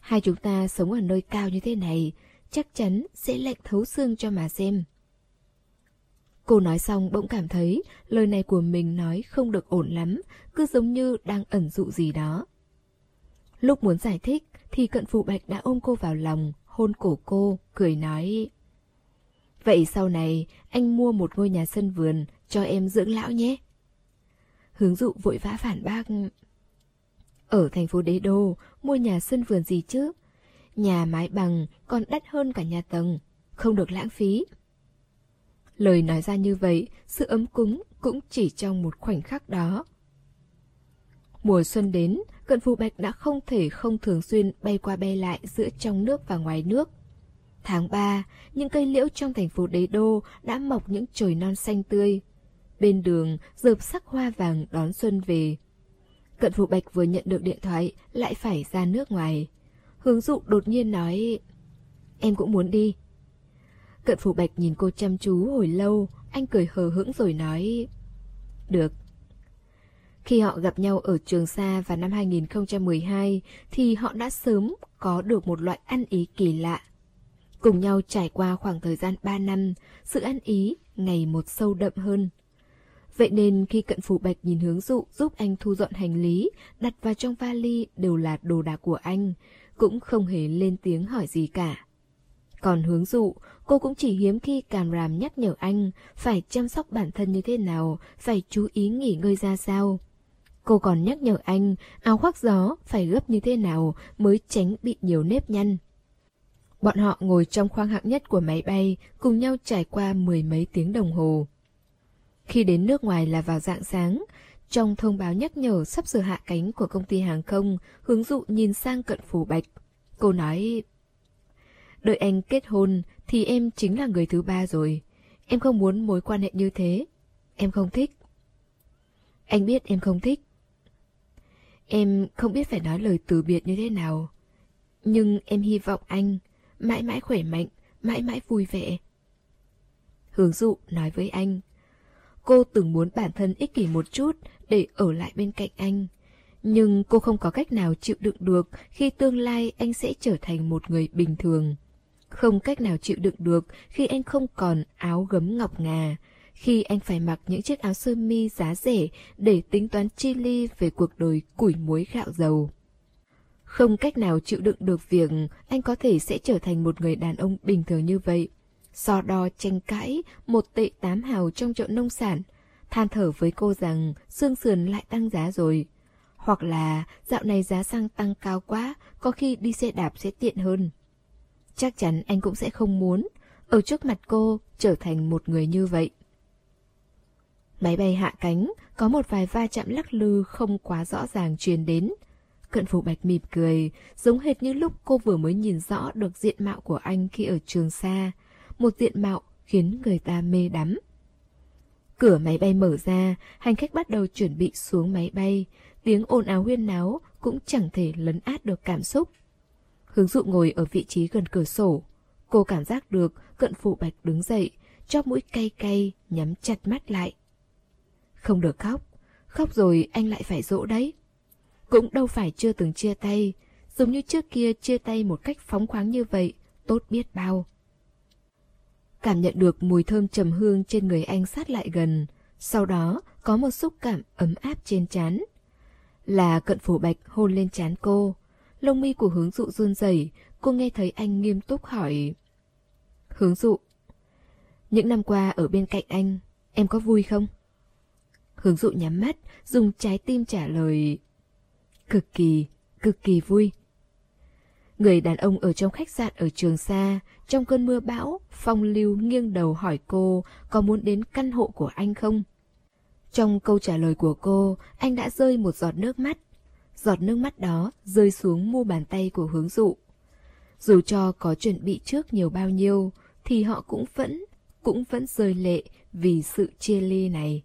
Speaker 1: Hai chúng ta sống ở nơi cao như thế này chắc chắn sẽ lạnh thấu xương cho mà xem. Cô nói xong bỗng cảm thấy lời này của mình nói không được ổn lắm, cứ giống như đang ẩn dụ gì đó. Lúc muốn giải thích thì cận phụ bạch đã ôm cô vào lòng, hôn cổ cô, cười nói. Vậy sau này anh mua một ngôi nhà sân vườn cho em dưỡng lão nhé. Hướng dụ vội vã phản bác. Ở thành phố Đế Đô, mua nhà sân vườn gì chứ? Nhà mái bằng còn đắt hơn cả nhà tầng, không được lãng phí. Lời nói ra như vậy, sự ấm cúng cũng chỉ trong một khoảnh khắc đó. Mùa xuân đến, cận phù bạch đã không thể không thường xuyên bay qua bay lại giữa trong nước và ngoài nước. Tháng 3, những cây liễu trong thành phố đế đô đã mọc những chồi non xanh tươi. Bên đường, dợp sắc hoa vàng đón xuân về. Cận phù bạch vừa nhận được điện thoại, lại phải ra nước ngoài. Hướng dụ đột nhiên nói, em cũng muốn đi. Cận phù bạch nhìn cô chăm chú hồi lâu, anh cười hờ hững rồi nói, được, khi họ gặp nhau ở Trường Sa vào năm 2012 thì họ đã sớm có được một loại ăn ý kỳ lạ. Cùng nhau trải qua khoảng thời gian 3 năm, sự ăn ý ngày một sâu đậm hơn. Vậy nên khi cận phủ bạch nhìn hướng dụ giúp anh thu dọn hành lý, đặt vào trong vali đều là đồ đạc của anh, cũng không hề lên tiếng hỏi gì cả. Còn hướng dụ, cô cũng chỉ hiếm khi càm ràm nhắc nhở anh phải chăm sóc bản thân như thế nào, phải chú ý nghỉ ngơi ra sao. Cô còn nhắc nhở anh áo khoác gió phải gấp như thế nào mới tránh bị nhiều nếp nhăn. Bọn họ ngồi trong khoang hạng nhất của máy bay, cùng nhau trải qua mười mấy tiếng đồng hồ. Khi đến nước ngoài là vào dạng sáng, trong thông báo nhắc nhở sắp sửa hạ cánh của công ty hàng không, hướng dụ nhìn sang cận phủ bạch. Cô nói, đợi anh kết hôn thì em chính là người thứ ba rồi. Em không muốn mối quan hệ như thế. Em không thích. Anh biết em không thích. Em không biết phải nói lời từ biệt như thế nào. Nhưng em hy vọng anh mãi mãi khỏe mạnh, mãi mãi vui vẻ. Hướng dụ nói với anh. Cô từng muốn bản thân ích kỷ một chút để ở lại bên cạnh anh. Nhưng cô không có cách nào chịu đựng được khi tương lai anh sẽ trở thành một người bình thường. Không cách nào chịu đựng được khi anh không còn áo gấm ngọc ngà, khi anh phải mặc những chiếc áo sơ mi giá rẻ để tính toán chi ly về cuộc đời củi muối gạo dầu. Không cách nào chịu đựng được việc anh có thể sẽ trở thành một người đàn ông bình thường như vậy. So đo tranh cãi, một tệ tám hào trong chợ nông sản, than thở với cô rằng xương sườn lại tăng giá rồi. Hoặc là dạo này giá xăng tăng cao quá, có khi đi xe đạp sẽ tiện hơn. Chắc chắn anh cũng sẽ không muốn, ở trước mặt cô trở thành một người như vậy. Máy bay hạ cánh, có một vài va chạm lắc lư không quá rõ ràng truyền đến. Cận phủ bạch mỉm cười, giống hệt như lúc cô vừa mới nhìn rõ được diện mạo của anh khi ở trường xa. Một diện mạo khiến người ta mê đắm. Cửa máy bay mở ra, hành khách bắt đầu chuẩn bị xuống máy bay. Tiếng ồn ào huyên náo cũng chẳng thể lấn át được cảm xúc. Hướng dụ ngồi ở vị trí gần cửa sổ. Cô cảm giác được cận phủ bạch đứng dậy, cho mũi cay cay, nhắm chặt mắt lại. Không được khóc, khóc rồi anh lại phải dỗ đấy. Cũng đâu phải chưa từng chia tay, giống như trước kia chia tay một cách phóng khoáng như vậy, tốt biết bao. Cảm nhận được mùi thơm trầm hương trên người anh sát lại gần, sau đó có một xúc cảm ấm áp trên trán. Là cận phủ bạch hôn lên trán cô, lông mi của hướng dụ run rẩy, cô nghe thấy anh nghiêm túc hỏi. Hướng dụ, những năm qua ở bên cạnh anh, em có vui không? Hướng dụ nhắm mắt, dùng trái tim trả lời. Cực kỳ, cực kỳ vui. Người đàn ông ở trong khách sạn ở Trường Sa, trong cơn mưa bão, phong lưu nghiêng đầu hỏi cô có muốn đến căn hộ của anh không? Trong câu trả lời của cô, anh đã rơi một giọt nước mắt. Giọt nước mắt đó rơi xuống mu bàn tay của hướng dụ. Dù cho có chuẩn bị trước nhiều bao nhiêu, thì họ cũng vẫn, cũng vẫn rơi lệ vì sự chia ly này.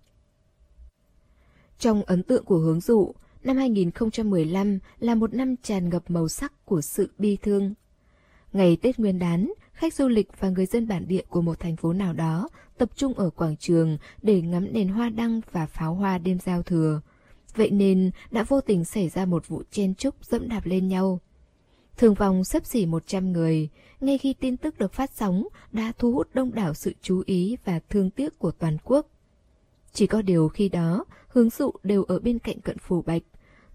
Speaker 1: Trong ấn tượng của hướng dụ, năm 2015 là một năm tràn ngập màu sắc của sự bi thương. Ngày Tết Nguyên đán, khách du lịch và người dân bản địa của một thành phố nào đó tập trung ở quảng trường để ngắm đèn hoa đăng và pháo hoa đêm giao thừa. Vậy nên đã vô tình xảy ra một vụ chen chúc dẫm đạp lên nhau. Thường vòng sấp xỉ 100 người, ngay khi tin tức được phát sóng đã thu hút đông đảo sự chú ý và thương tiếc của toàn quốc. Chỉ có điều khi đó, hướng dụ đều ở bên cạnh cận phủ bạch.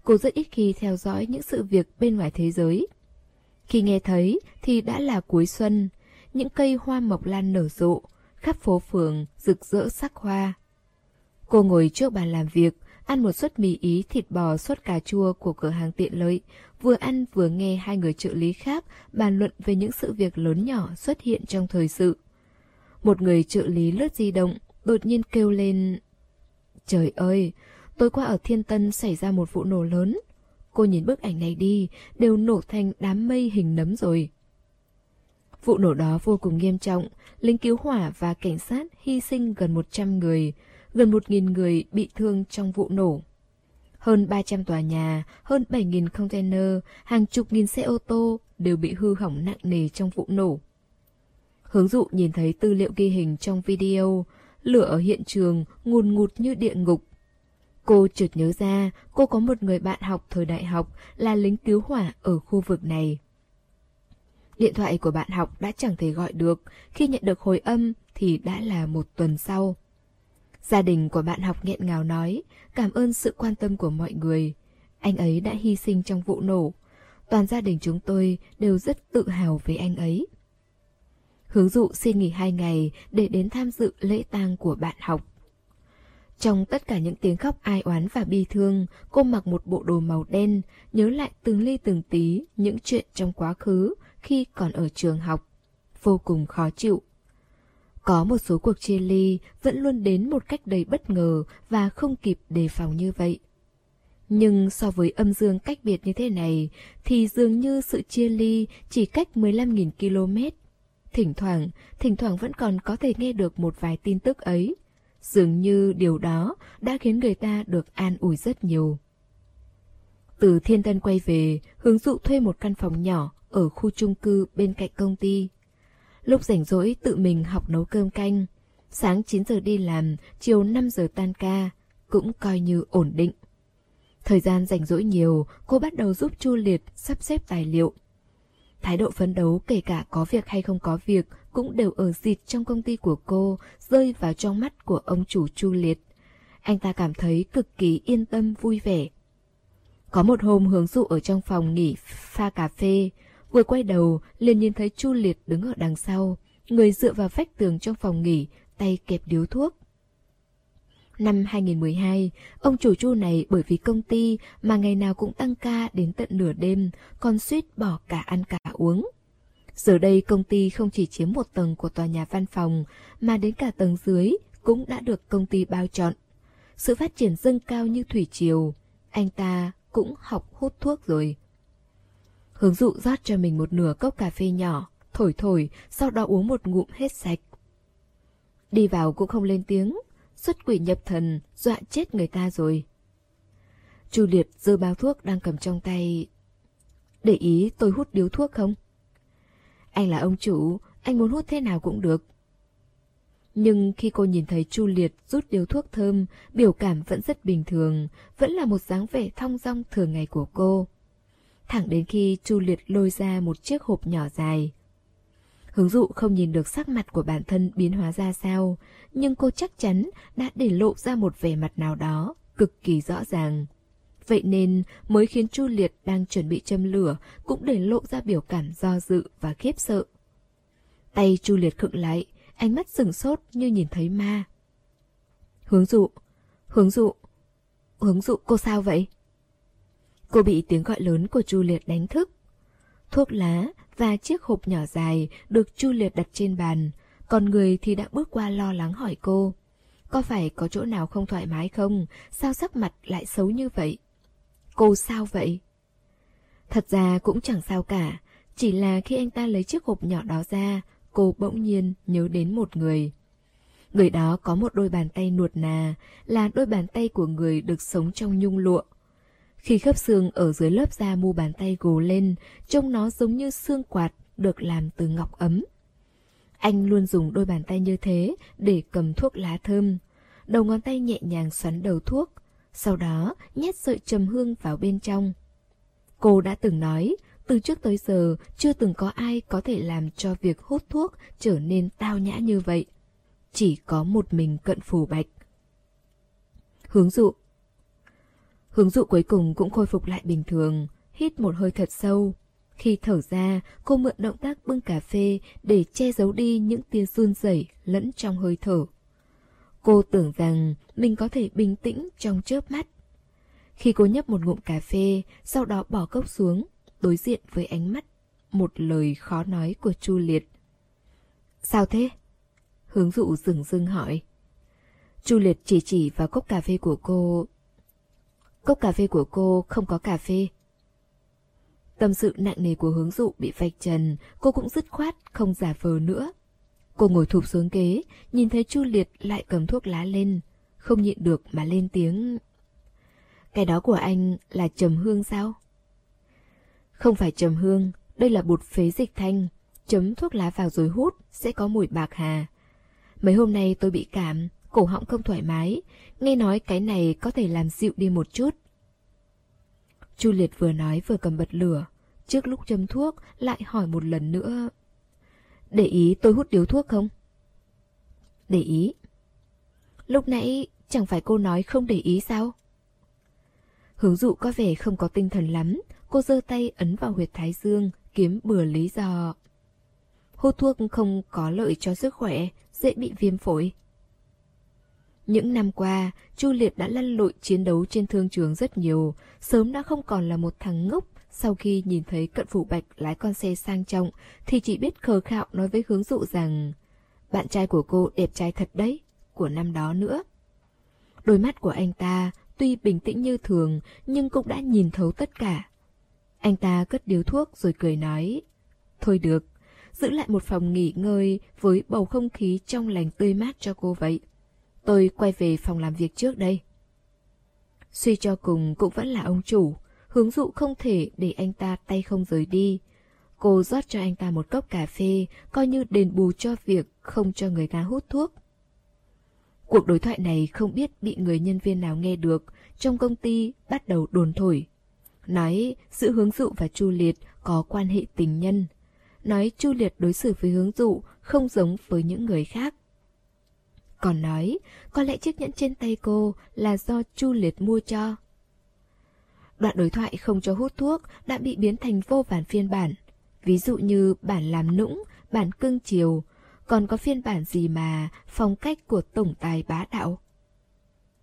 Speaker 1: Cô rất ít khi theo dõi những sự việc bên ngoài thế giới. Khi nghe thấy thì đã là cuối xuân, những cây hoa mộc lan nở rộ, khắp phố phường rực rỡ sắc hoa. Cô ngồi trước bàn làm việc, ăn một suất mì ý thịt bò sốt cà chua của cửa hàng tiện lợi, vừa ăn vừa nghe hai người trợ lý khác bàn luận về những sự việc lớn nhỏ xuất hiện trong thời sự. Một người trợ lý lướt di động, đột nhiên kêu lên Trời ơi, tối qua ở Thiên Tân xảy ra một vụ nổ lớn. Cô nhìn bức ảnh này đi, đều nổ thành đám mây hình nấm rồi. Vụ nổ đó vô cùng nghiêm trọng, lính cứu hỏa và cảnh sát hy sinh gần 100 người, gần 1.000 người bị thương trong vụ nổ. Hơn 300 tòa nhà, hơn 7.000 container, hàng chục nghìn xe ô tô đều bị hư hỏng nặng nề trong vụ nổ. Hướng dụ nhìn thấy tư liệu ghi hình trong video, lửa ở hiện trường ngùn ngụt như địa ngục. Cô chợt nhớ ra cô có một người bạn học thời đại học là lính cứu hỏa ở khu vực này. Điện thoại của bạn học đã chẳng thể gọi được, khi nhận được hồi âm thì đã là một tuần sau. Gia đình của bạn học nghẹn ngào nói, cảm ơn sự quan tâm của mọi người. Anh ấy đã hy sinh trong vụ nổ. Toàn gia đình chúng tôi đều rất tự hào về anh ấy. Hướng dụ xin nghỉ hai ngày để đến tham dự lễ tang của bạn học. Trong tất cả những tiếng khóc ai oán và bi thương, cô mặc một bộ đồ màu đen, nhớ lại từng ly từng tí những chuyện trong quá khứ khi còn ở trường học. Vô cùng khó chịu. Có một số cuộc chia ly vẫn luôn đến một cách đầy bất ngờ và không kịp đề phòng như vậy. Nhưng so với âm dương cách biệt như thế này, thì dường như sự chia ly chỉ cách 15.000 km Thỉnh thoảng, thỉnh thoảng vẫn còn có thể nghe được một vài tin tức ấy. Dường như điều đó đã khiến người ta được an ủi rất nhiều. Từ Thiên Tân quay về, hướng dụ thuê một căn phòng nhỏ ở khu chung cư bên cạnh công ty. Lúc rảnh rỗi tự mình học nấu cơm canh. Sáng 9 giờ đi làm, chiều 5 giờ tan ca, cũng coi như ổn định. Thời gian rảnh rỗi nhiều, cô bắt đầu giúp Chu Liệt sắp xếp tài liệu, Thái độ phấn đấu kể cả có việc hay không có việc cũng đều ở dịt trong công ty của cô, rơi vào trong mắt của ông chủ Chu Liệt. Anh ta cảm thấy cực kỳ yên tâm vui vẻ. Có một hôm hướng dụ ở trong phòng nghỉ pha cà phê, vừa quay đầu liền nhìn thấy Chu Liệt đứng ở đằng sau, người dựa vào vách tường trong phòng nghỉ, tay kẹp điếu thuốc. Năm 2012, ông chủ chu này bởi vì công ty mà ngày nào cũng tăng ca đến tận nửa đêm, còn suýt bỏ cả ăn cả uống. Giờ đây công ty không chỉ chiếm một tầng của tòa nhà văn phòng, mà đến cả tầng dưới cũng đã được công ty bao trọn. sự phát triển dâng cao như thủy triều, anh ta cũng học hút thuốc rồi. Hướng dụ rót cho mình một nửa cốc cà phê nhỏ, thổi thổi, sau đó uống một ngụm hết sạch. Đi vào cũng không lên tiếng, xuất quỷ nhập thần, dọa chết người ta rồi. Chu Liệt giơ bao thuốc đang cầm trong tay. Để ý tôi hút điếu thuốc không? Anh là ông chủ, anh muốn hút thế nào cũng được. Nhưng khi cô nhìn thấy Chu Liệt rút điếu thuốc thơm, biểu cảm vẫn rất bình thường, vẫn là một dáng vẻ thong dong thường ngày của cô. Thẳng đến khi Chu Liệt lôi ra một chiếc hộp nhỏ dài. Hướng dụ không nhìn được sắc mặt của bản thân biến hóa ra sao, nhưng cô chắc chắn đã để lộ ra một vẻ mặt nào đó, cực kỳ rõ ràng. Vậy nên mới khiến Chu Liệt đang chuẩn bị châm lửa cũng để lộ ra biểu cảm do dự và khiếp sợ. Tay Chu Liệt khựng lại, ánh mắt sừng sốt như nhìn thấy ma. Hướng dụ, hướng dụ, hướng dụ cô sao vậy? Cô bị tiếng gọi lớn của Chu Liệt đánh thức. Thuốc lá và chiếc hộp nhỏ dài được Chu Liệt đặt trên bàn, còn người thì đã bước qua lo lắng hỏi cô. Có phải có chỗ nào không thoải mái không? Sao sắc mặt lại xấu như vậy? Cô sao vậy? Thật ra cũng chẳng sao cả, chỉ là khi anh ta lấy chiếc hộp nhỏ đó ra, cô bỗng nhiên nhớ đến một người. Người đó có một đôi bàn tay nuột nà, là đôi bàn tay của người được sống trong nhung lụa. Khi khớp xương ở dưới lớp da mu bàn tay gồ lên, trông nó giống như xương quạt được làm từ ngọc ấm. Anh luôn dùng đôi bàn tay như thế để cầm thuốc lá thơm. Đầu ngón tay nhẹ nhàng xoắn đầu thuốc, sau đó nhét sợi trầm hương vào bên trong. Cô đã từng nói, từ trước tới giờ chưa từng có ai có thể làm cho việc hút thuốc trở nên tao nhã như vậy. Chỉ có một mình cận phù bạch. Hướng dụ Hướng dụ cuối cùng cũng khôi phục lại bình thường, hít một hơi thật sâu. Khi thở ra, cô mượn động tác bưng cà phê để che giấu đi những tia run rẩy lẫn trong hơi thở. Cô tưởng rằng mình có thể bình tĩnh trong chớp mắt. Khi cô nhấp một ngụm cà phê, sau đó bỏ cốc xuống, đối diện với ánh mắt, một lời khó nói của Chu Liệt. Sao thế? Hướng dụ dừng dưng hỏi. Chu Liệt chỉ chỉ vào cốc cà phê của cô. Cốc cà phê của cô không có cà phê. Tâm sự nặng nề của hướng dụ bị vạch trần, cô cũng dứt khoát, không giả vờ nữa. Cô ngồi thụp xuống ghế, nhìn thấy Chu Liệt lại cầm thuốc lá lên, không nhịn được mà lên tiếng. Cái đó của anh là trầm hương sao? Không phải trầm hương, đây là bột phế dịch thanh, chấm thuốc lá vào rồi hút sẽ có mùi bạc hà. Mấy hôm nay tôi bị cảm, cổ họng không thoải mái, nghe nói cái này có thể làm dịu đi một chút. Chu Liệt vừa nói vừa cầm bật lửa, trước lúc châm thuốc lại hỏi một lần nữa. Để ý tôi hút điếu thuốc không? Để ý. Lúc nãy chẳng phải cô nói không để ý sao? Hướng dụ có vẻ không có tinh thần lắm, cô giơ tay ấn vào huyệt thái dương, kiếm bừa lý do. Hút thuốc không có lợi cho sức khỏe, dễ bị viêm phổi. Những năm qua, Chu Liệt đã lăn lội chiến đấu trên thương trường rất nhiều, sớm đã không còn là một thằng ngốc. Sau khi nhìn thấy cận phủ bạch lái con xe sang trọng, thì chỉ biết khờ khạo nói với hướng dụ rằng bạn trai của cô đẹp trai thật đấy, của năm đó nữa. Đôi mắt của anh ta tuy bình tĩnh như thường nhưng cũng đã nhìn thấu tất cả. Anh ta cất điếu thuốc rồi cười nói, thôi được, giữ lại một phòng nghỉ ngơi với bầu không khí trong lành tươi mát cho cô vậy. Tôi quay về phòng làm việc trước đây. Suy cho cùng cũng vẫn là ông chủ, hướng dụ không thể để anh ta tay không rời đi. Cô rót cho anh ta một cốc cà phê, coi như đền bù cho việc không cho người ta hút thuốc. Cuộc đối thoại này không biết bị người nhân viên nào nghe được, trong công ty bắt đầu đồn thổi. Nói sự hướng dụ và Chu Liệt có quan hệ tình nhân. Nói Chu Liệt đối xử với hướng dụ không giống với những người khác. Còn nói, có lẽ chiếc nhẫn trên tay cô là do Chu Liệt mua cho. Đoạn đối thoại không cho hút thuốc đã bị biến thành vô vàn phiên bản. Ví dụ như bản làm nũng, bản cưng chiều, còn có phiên bản gì mà phong cách của tổng tài bá đạo.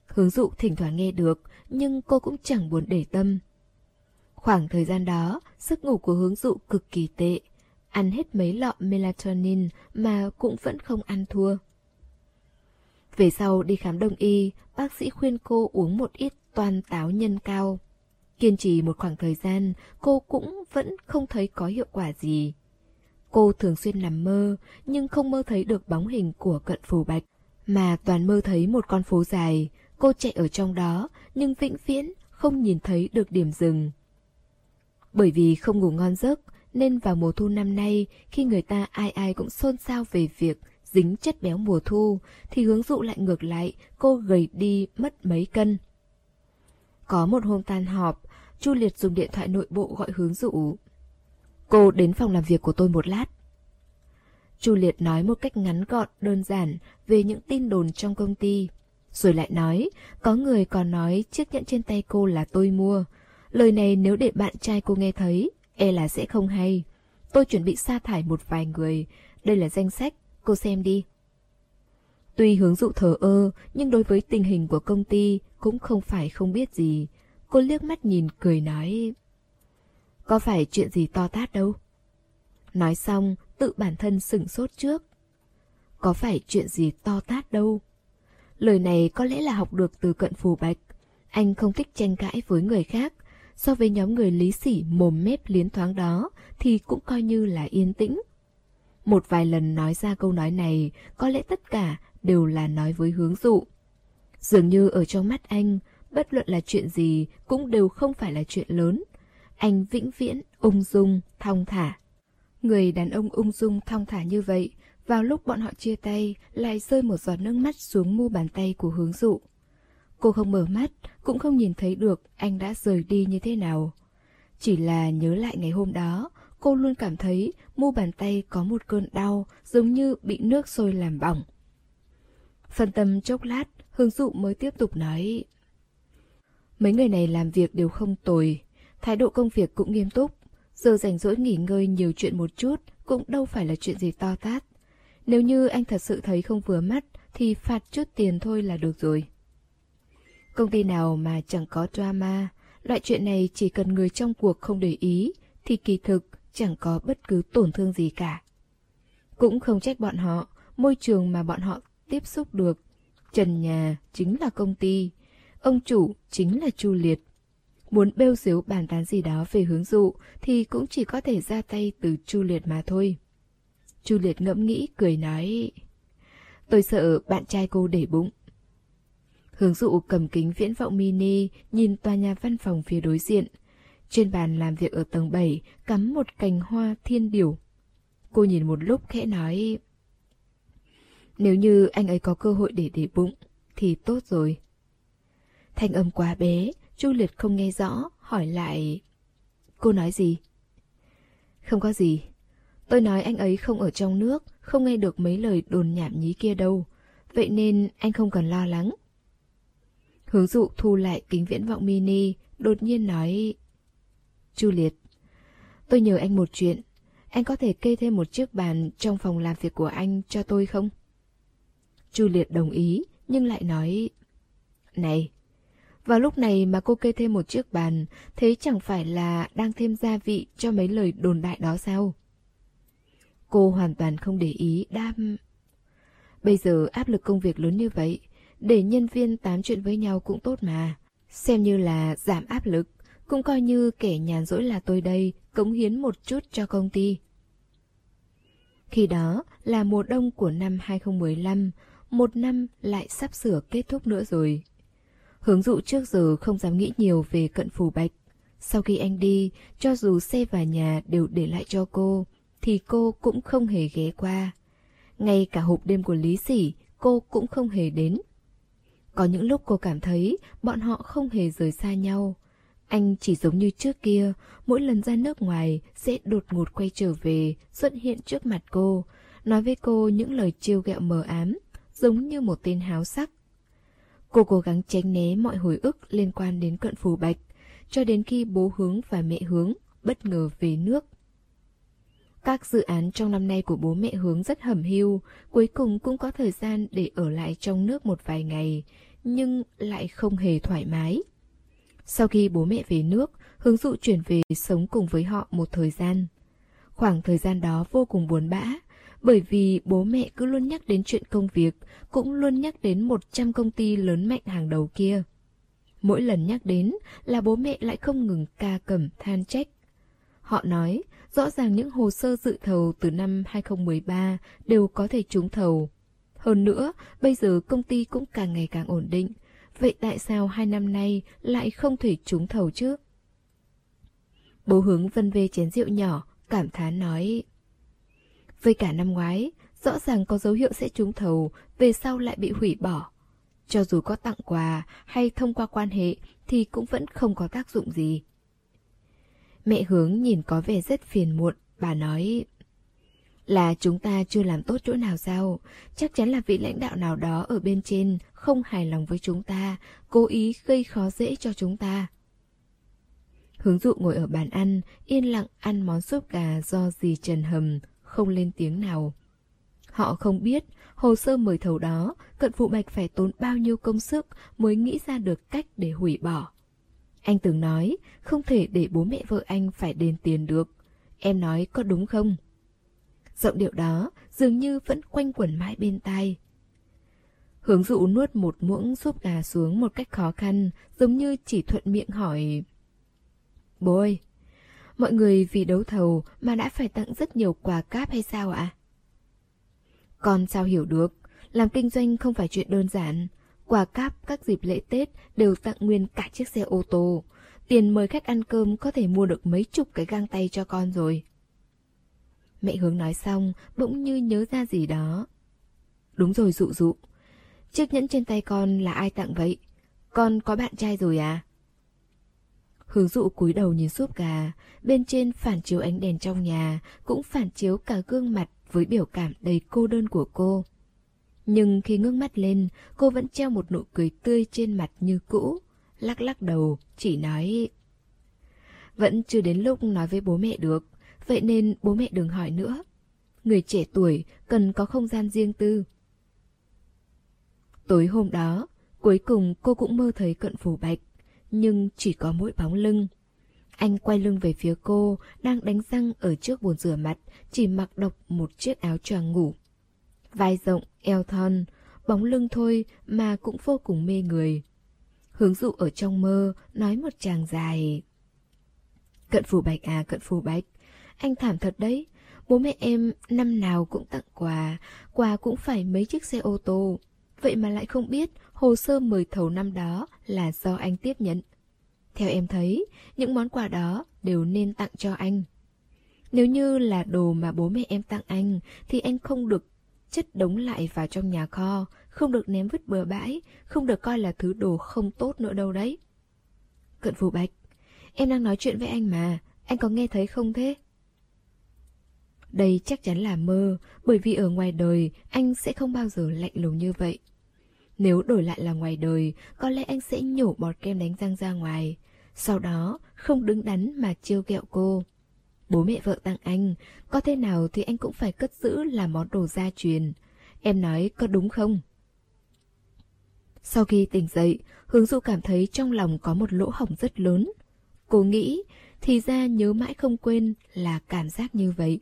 Speaker 1: Hướng dụ thỉnh thoảng nghe được, nhưng cô cũng chẳng buồn để tâm. Khoảng thời gian đó, giấc ngủ của hướng dụ cực kỳ tệ. Ăn hết mấy lọ melatonin mà cũng vẫn không ăn thua. Về sau đi khám đông y, bác sĩ khuyên cô uống một ít toàn táo nhân cao. Kiên trì một khoảng thời gian, cô cũng vẫn không thấy có hiệu quả gì. Cô thường xuyên nằm mơ, nhưng không mơ thấy được bóng hình của cận phù bạch, mà toàn mơ thấy một con phố dài. Cô chạy ở trong đó, nhưng vĩnh viễn không nhìn thấy được điểm dừng. Bởi vì không ngủ ngon giấc, nên vào mùa thu năm nay, khi người ta ai ai cũng xôn xao về việc dính chất béo mùa thu, thì hướng dụ lại ngược lại, cô gầy đi mất mấy cân. Có một hôm tan họp, Chu Liệt dùng điện thoại nội bộ gọi hướng dụ. Cô đến phòng làm việc của tôi một lát. Chu Liệt nói một cách ngắn gọn, đơn giản về những tin đồn trong công ty. Rồi lại nói, có người còn nói chiếc nhẫn trên tay cô là tôi mua. Lời này nếu để bạn trai cô nghe thấy, e là sẽ không hay. Tôi chuẩn bị sa thải một vài người. Đây là danh sách, cô xem đi. Tuy hướng dụ thờ ơ, nhưng đối với tình hình của công ty cũng không phải không biết gì. Cô liếc mắt nhìn cười nói Có phải chuyện gì to tát đâu? Nói xong tự bản thân sửng sốt trước. Có phải chuyện gì to tát đâu? Lời này có lẽ là học được từ cận phù bạch. Anh không thích tranh cãi với người khác. So với nhóm người lý sỉ mồm mép liến thoáng đó Thì cũng coi như là yên tĩnh. Một vài lần nói ra câu nói này Có lẽ tất cả đều là nói với hướng dụ Dường như ở trong mắt anh bất luận là chuyện gì cũng đều không phải là chuyện lớn. Anh vĩnh viễn, ung dung, thong thả. Người đàn ông ung dung, thong thả như vậy, vào lúc bọn họ chia tay, lại rơi một giọt nước mắt xuống mu bàn tay của hướng dụ. Cô không mở mắt, cũng không nhìn thấy được anh đã rời đi như thế nào. Chỉ là nhớ lại ngày hôm đó, cô luôn cảm thấy mu bàn tay có một cơn đau giống như bị nước sôi làm bỏng. Phân tâm chốc lát, hướng dụ mới tiếp tục nói Mấy người này làm việc đều không tồi, thái độ công việc cũng nghiêm túc. Giờ rảnh rỗi nghỉ ngơi nhiều chuyện một chút cũng đâu phải là chuyện gì to tát. Nếu như anh thật sự thấy không vừa mắt thì phạt chút tiền thôi là được rồi. Công ty nào mà chẳng có drama, loại chuyện này chỉ cần người trong cuộc không để ý thì kỳ thực chẳng có bất cứ tổn thương gì cả. Cũng không trách bọn họ, môi trường mà bọn họ tiếp xúc được. Trần nhà chính là công ty, Ông chủ chính là Chu Liệt. Muốn bêu xíu bàn tán gì đó về hướng dụ thì cũng chỉ có thể ra tay từ Chu Liệt mà thôi. Chu Liệt ngẫm nghĩ cười nói Tôi sợ bạn trai cô để bụng. Hướng dụ cầm kính viễn vọng mini nhìn tòa nhà văn phòng phía đối diện. Trên bàn làm việc ở tầng 7 cắm một cành hoa thiên điểu. Cô nhìn một lúc khẽ nói Nếu như anh ấy có cơ hội để để bụng thì tốt rồi. Thanh âm quá bé, Chu Liệt không nghe rõ, hỏi lại. Cô nói gì? Không có gì. Tôi nói anh ấy không ở trong nước, không nghe được mấy lời đồn nhảm nhí kia đâu. Vậy nên anh không cần lo lắng. Hướng dụ thu lại kính viễn vọng mini, đột nhiên nói. Chu Liệt, tôi nhờ anh một chuyện. Anh có thể kê thêm một chiếc bàn trong phòng làm việc của anh cho tôi không? Chu Liệt đồng ý, nhưng lại nói Này, vào lúc này mà cô kê thêm một chiếc bàn, thế chẳng phải là đang thêm gia vị cho mấy lời đồn đại đó sao? Cô hoàn toàn không để ý đam... Bây giờ áp lực công việc lớn như vậy, để nhân viên tám chuyện với nhau cũng tốt mà. Xem như là giảm áp lực, cũng coi như kẻ nhàn rỗi là tôi đây, cống hiến một chút cho công ty. Khi đó là mùa đông của năm 2015, một năm lại sắp sửa kết thúc nữa rồi. Hướng dụ trước giờ không dám nghĩ nhiều về cận phù bạch. Sau khi anh đi, cho dù xe và nhà đều để lại cho cô, thì cô cũng không hề ghé qua. Ngay cả hộp đêm của Lý Sỉ, cô cũng không hề đến. Có những lúc cô cảm thấy bọn họ không hề rời xa nhau. Anh chỉ giống như trước kia, mỗi lần ra nước ngoài sẽ đột ngột quay trở về, xuất hiện trước mặt cô, nói với cô những lời trêu ghẹo mờ ám, giống như một tên háo sắc. Cô cố gắng tránh né mọi hồi ức liên quan đến cận phù bạch, cho đến khi bố hướng và mẹ hướng bất ngờ về nước. Các dự án trong năm nay của bố mẹ hướng rất hầm hưu, cuối cùng cũng có thời gian để ở lại trong nước một vài ngày, nhưng lại không hề thoải mái. Sau khi bố mẹ về nước, hướng dụ chuyển về sống cùng với họ một thời gian. Khoảng thời gian đó vô cùng buồn bã, bởi vì bố mẹ cứ luôn nhắc đến chuyện công việc, cũng luôn nhắc đến 100 công ty lớn mạnh hàng đầu kia. Mỗi lần nhắc đến là bố mẹ lại không ngừng ca cẩm than trách. Họ nói, rõ ràng những hồ sơ dự thầu từ năm 2013 đều có thể trúng thầu. Hơn nữa, bây giờ công ty cũng càng ngày càng ổn định. Vậy tại sao hai năm nay lại không thể trúng thầu chứ? Bố hướng vân về chén rượu nhỏ, cảm thán nói. Với cả năm ngoái, rõ ràng có dấu hiệu sẽ trúng thầu, về sau lại bị hủy bỏ. Cho dù có tặng quà hay thông qua quan hệ thì cũng vẫn không có tác dụng gì. Mẹ hướng nhìn có vẻ rất phiền muộn, bà nói là chúng ta chưa làm tốt chỗ nào sao? Chắc chắn là vị lãnh đạo nào đó ở bên trên không hài lòng với chúng ta, cố ý gây khó dễ cho chúng ta. Hướng dụ ngồi ở bàn ăn, yên lặng ăn món súp gà do dì Trần hầm, không lên tiếng nào. Họ không biết, hồ sơ mời thầu đó, cận phụ bạch phải tốn bao nhiêu công sức mới nghĩ ra được cách để hủy bỏ. Anh từng nói, không thể để bố mẹ vợ anh phải đền tiền được. Em nói có đúng không? Giọng điệu đó dường như vẫn quanh quẩn mãi bên tai. Hướng dụ nuốt một muỗng súp gà xuống một cách khó khăn, giống như chỉ thuận miệng hỏi. Bố ơi, mọi người vì đấu thầu mà đã phải tặng rất nhiều quà cáp hay sao ạ? Con sao hiểu được, làm kinh doanh không phải chuyện đơn giản. Quà cáp các dịp lễ Tết đều tặng nguyên cả chiếc xe ô tô. Tiền mời khách ăn cơm có thể mua được mấy chục cái găng tay cho con rồi. Mẹ hướng nói xong, bỗng như nhớ ra gì đó. Đúng rồi dụ dụ. Chiếc nhẫn trên tay con là ai tặng vậy? Con có bạn trai rồi à? Hướng dụ cúi đầu nhìn súp gà, bên trên phản chiếu ánh đèn trong nhà, cũng phản chiếu cả gương mặt với biểu cảm đầy cô đơn của cô. Nhưng khi ngước mắt lên, cô vẫn treo một nụ cười tươi trên mặt như cũ, lắc lắc đầu, chỉ nói... Vẫn chưa đến lúc nói với bố mẹ được, vậy nên bố mẹ đừng hỏi nữa. Người trẻ tuổi cần có không gian riêng tư. Tối hôm đó, cuối cùng cô cũng mơ thấy cận phủ bạch, nhưng chỉ có mỗi bóng lưng. Anh quay lưng về phía cô, đang đánh răng ở trước bồn rửa mặt, chỉ mặc độc một chiếc áo choàng ngủ. Vai rộng, eo thon, bóng lưng thôi mà cũng vô cùng mê người. Hướng dụ ở trong mơ, nói một chàng dài. Cận phù bạch à, cận phù bạch, anh thảm thật đấy. Bố mẹ em năm nào cũng tặng quà, quà cũng phải mấy chiếc xe ô tô. Vậy mà lại không biết hồ sơ mời thầu năm đó là do anh tiếp nhận. Theo em thấy, những món quà đó đều nên tặng cho anh. Nếu như là đồ mà bố mẹ em tặng anh, thì anh không được chất đống lại vào trong nhà kho, không được ném vứt bừa bãi, không được coi là thứ đồ không tốt nữa đâu đấy. Cận Phù Bạch, em đang nói chuyện với anh mà, anh có nghe thấy không thế? Đây chắc chắn là mơ, bởi vì ở ngoài đời anh sẽ không bao giờ lạnh lùng như vậy. Nếu đổi lại là ngoài đời, có lẽ anh sẽ nhổ bọt kem đánh răng ra ngoài. Sau đó, không đứng đắn mà chiêu kẹo cô. Bố mẹ vợ tặng anh, có thế nào thì anh cũng phải cất giữ là món đồ gia truyền. Em nói có đúng không? Sau khi tỉnh dậy, Hướng Du cảm thấy trong lòng có một lỗ hổng rất lớn. Cô nghĩ, thì ra nhớ mãi không quên là cảm giác như vậy.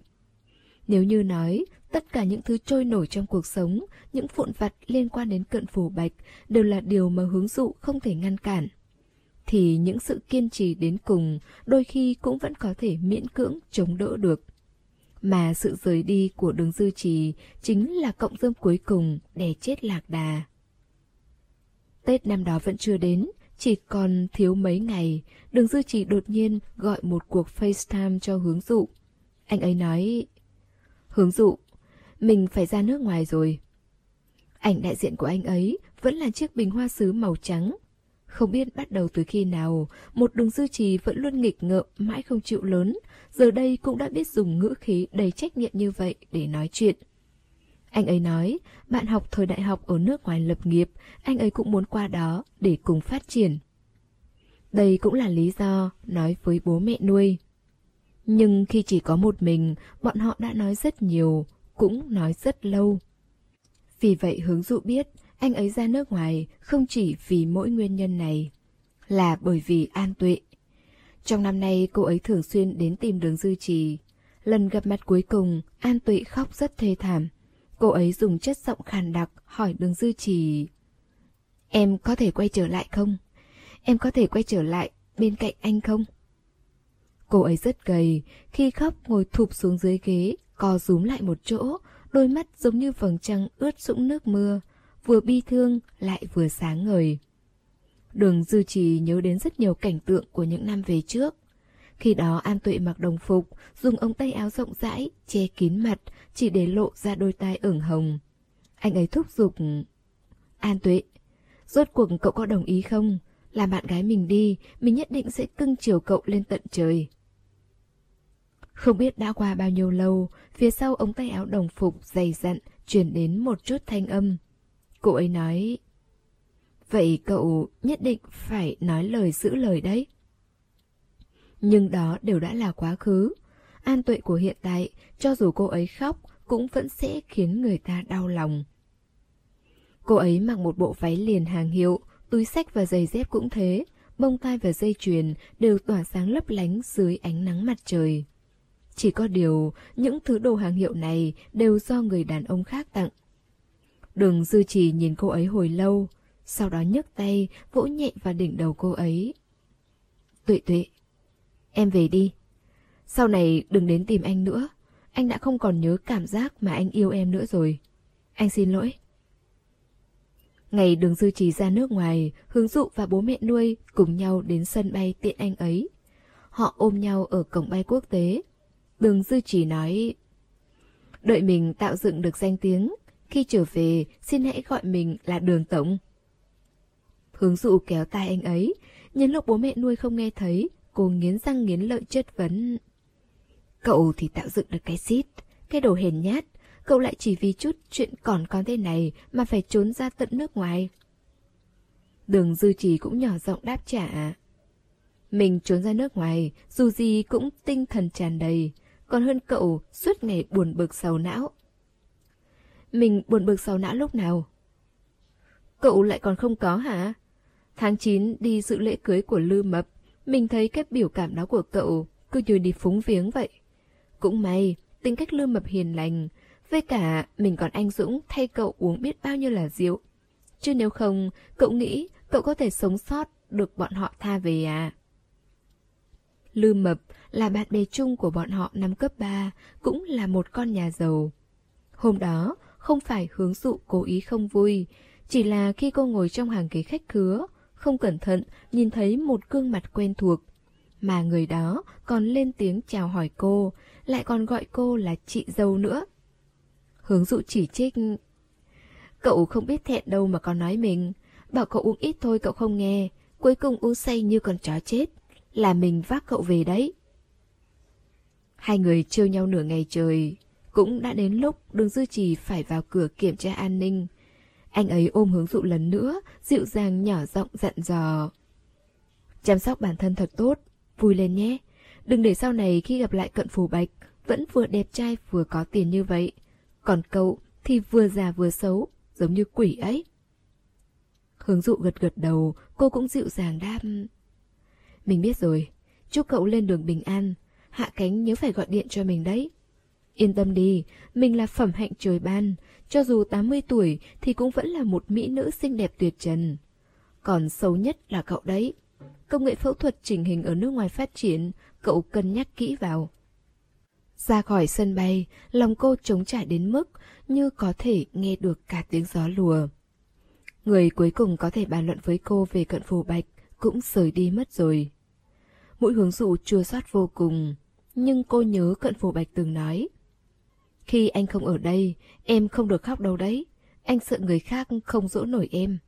Speaker 1: Nếu như nói, tất cả những thứ trôi nổi trong cuộc sống, những vụn vặt liên quan đến cận phủ bạch đều là điều mà hướng dụ không thể ngăn cản thì những sự kiên trì đến cùng đôi khi cũng vẫn có thể miễn cưỡng chống đỡ được. Mà sự rời đi của đường dư trì chính là cộng dâm cuối cùng để chết lạc đà. Tết năm đó vẫn chưa đến, chỉ còn thiếu mấy ngày, đường dư trì đột nhiên gọi một cuộc FaceTime cho hướng dụ. Anh ấy nói, hướng dụ, mình phải ra nước ngoài rồi. Ảnh đại diện của anh ấy vẫn là chiếc bình hoa sứ màu trắng không biết bắt đầu từ khi nào, một đường dư trì vẫn luôn nghịch ngợm mãi không chịu lớn, giờ đây cũng đã biết dùng ngữ khí đầy trách nhiệm như vậy để nói chuyện. Anh ấy nói, bạn học thời đại học ở nước ngoài lập nghiệp, anh ấy cũng muốn qua đó để cùng phát triển. Đây cũng là lý do nói với bố mẹ nuôi. Nhưng khi chỉ có một mình, bọn họ đã nói rất nhiều, cũng nói rất lâu. Vì vậy hướng dụ biết, anh ấy ra nước ngoài không chỉ vì mỗi nguyên nhân này, là bởi vì an tuệ. Trong năm nay cô ấy thường xuyên đến tìm đường dư trì. Lần gặp mặt cuối cùng, An Tuệ khóc rất thê thảm. Cô ấy dùng chất giọng khàn đặc hỏi đường dư trì. Em có thể quay trở lại không? Em có thể quay trở lại bên cạnh anh không? Cô ấy rất gầy, khi khóc ngồi thụp xuống dưới ghế, co rúm lại một chỗ, đôi mắt giống như vầng trăng ướt sũng nước mưa, vừa bi thương lại vừa sáng ngời. Đường dư trì nhớ đến rất nhiều cảnh tượng của những năm về trước. Khi đó An Tuệ mặc đồng phục, dùng ống tay áo rộng rãi, che kín mặt, chỉ để lộ ra đôi tai ửng hồng. Anh ấy thúc giục. An Tuệ, rốt cuộc cậu có đồng ý không? Làm bạn gái mình đi, mình nhất định sẽ cưng chiều cậu lên tận trời. Không biết đã qua bao nhiêu lâu, phía sau ống tay áo đồng phục dày dặn chuyển đến một chút thanh âm. Cô ấy nói, Vậy cậu nhất định phải nói lời giữ lời đấy. Nhưng đó đều đã là quá khứ. An tuệ của hiện tại, cho dù cô ấy khóc, cũng vẫn sẽ khiến người ta đau lòng. Cô ấy mặc một bộ váy liền hàng hiệu, túi sách và giày dép cũng thế, bông tai và dây chuyền đều tỏa sáng lấp lánh dưới ánh nắng mặt trời. Chỉ có điều, những thứ đồ hàng hiệu này đều do người đàn ông khác tặng. Đường dư trì nhìn cô ấy hồi lâu, sau đó nhấc tay, vỗ nhẹ vào đỉnh đầu cô ấy. Tuệ tuệ, em về đi. Sau này đừng đến tìm anh nữa. Anh đã không còn nhớ cảm giác mà anh yêu em nữa rồi. Anh xin lỗi. Ngày đường dư trì ra nước ngoài, hướng dụ và bố mẹ nuôi cùng nhau đến sân bay tiện anh ấy. Họ ôm nhau ở cổng bay quốc tế. Đường dư trì nói, đợi mình tạo dựng được danh tiếng, khi trở về xin hãy gọi mình là đường tổng. Hướng dụ kéo tay anh ấy, nhân lúc bố mẹ nuôi không nghe thấy, cô nghiến răng nghiến lợi chất vấn. Cậu thì tạo dựng được cái xít, cái đồ hèn nhát, cậu lại chỉ vì chút chuyện còn con thế này mà phải trốn ra tận nước ngoài. Đường dư trì cũng nhỏ giọng đáp trả. Mình trốn ra nước ngoài, dù gì cũng tinh thần tràn đầy, còn hơn cậu suốt ngày buồn bực sầu não. Mình buồn bực sầu não lúc nào? Cậu lại còn không có hả? Tháng 9 đi dự lễ cưới của Lư Mập, mình thấy cái biểu cảm đó của cậu cứ như đi phúng viếng vậy. Cũng may, tính cách Lư Mập hiền lành, với cả mình còn anh Dũng thay cậu uống biết bao nhiêu là rượu. Chứ nếu không, cậu nghĩ cậu có thể sống sót được bọn họ tha về à? Lư Mập là bạn bè chung của bọn họ năm cấp 3, cũng là một con nhà giàu. Hôm đó, không phải hướng dụ cố ý không vui, chỉ là khi cô ngồi trong hàng ghế khách khứa, không cẩn thận nhìn thấy một gương mặt quen thuộc. Mà người đó còn lên tiếng chào hỏi cô, lại còn gọi cô là chị dâu nữa. Hướng dụ chỉ trích. Cậu không biết thẹn đâu mà còn nói mình. Bảo cậu uống ít thôi cậu không nghe, cuối cùng uống say như con chó chết. Là mình vác cậu về đấy. Hai người trêu nhau nửa ngày trời. Cũng đã đến lúc đường dư trì phải vào cửa kiểm tra an ninh. Anh ấy ôm hướng dụ lần nữa, dịu dàng nhỏ giọng dặn dò. Chăm sóc bản thân thật tốt, vui lên nhé. Đừng để sau này khi gặp lại cận phù bạch, vẫn vừa đẹp trai vừa có tiền như vậy. Còn cậu thì vừa già vừa xấu, giống như quỷ ấy. Hướng dụ gật gật đầu, cô cũng dịu dàng đáp. Mình biết rồi, chúc cậu lên đường bình an, hạ cánh nhớ phải gọi điện cho mình đấy. Yên tâm đi, mình là phẩm hạnh trời ban, cho dù 80 tuổi thì cũng vẫn là một mỹ nữ xinh đẹp tuyệt trần. Còn xấu nhất là cậu đấy. Công nghệ phẫu thuật chỉnh hình ở nước ngoài phát triển, cậu cân nhắc kỹ vào. Ra khỏi sân bay, lòng cô trống trải đến mức như có thể nghe được cả tiếng gió lùa. Người cuối cùng có thể bàn luận với cô về cận phù bạch cũng rời đi mất rồi. Mũi hướng dụ chua xót vô cùng, nhưng cô nhớ cận phù bạch từng nói. Khi anh không ở đây, em không được khóc đâu đấy. Anh sợ người khác không dỗ nổi em.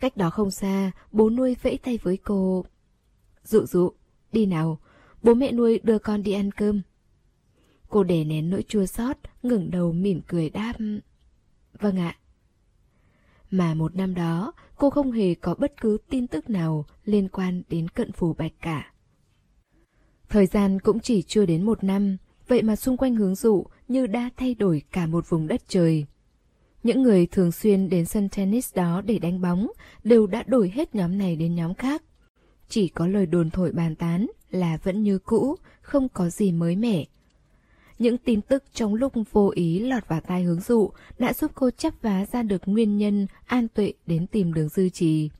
Speaker 1: Cách đó không xa, bố nuôi vẫy tay với cô. Dụ dụ, đi nào, bố mẹ nuôi đưa con đi ăn cơm. Cô để nén nỗi chua xót, ngẩng đầu mỉm cười đáp. Vâng ạ. Mà một năm đó, cô không hề có bất cứ tin tức nào liên quan đến cận phù bạch cả. Thời gian cũng chỉ chưa đến một năm, vậy mà xung quanh hướng dụ như đã thay đổi cả một vùng đất trời. Những người thường xuyên đến sân tennis đó để đánh bóng đều đã đổi hết nhóm này đến nhóm khác. Chỉ có lời đồn thổi bàn tán là vẫn như cũ, không có gì mới mẻ, những tin tức trong lúc vô ý lọt vào tai hướng dụ đã giúp cô chấp vá ra được nguyên nhân an tuệ đến tìm đường dư trì.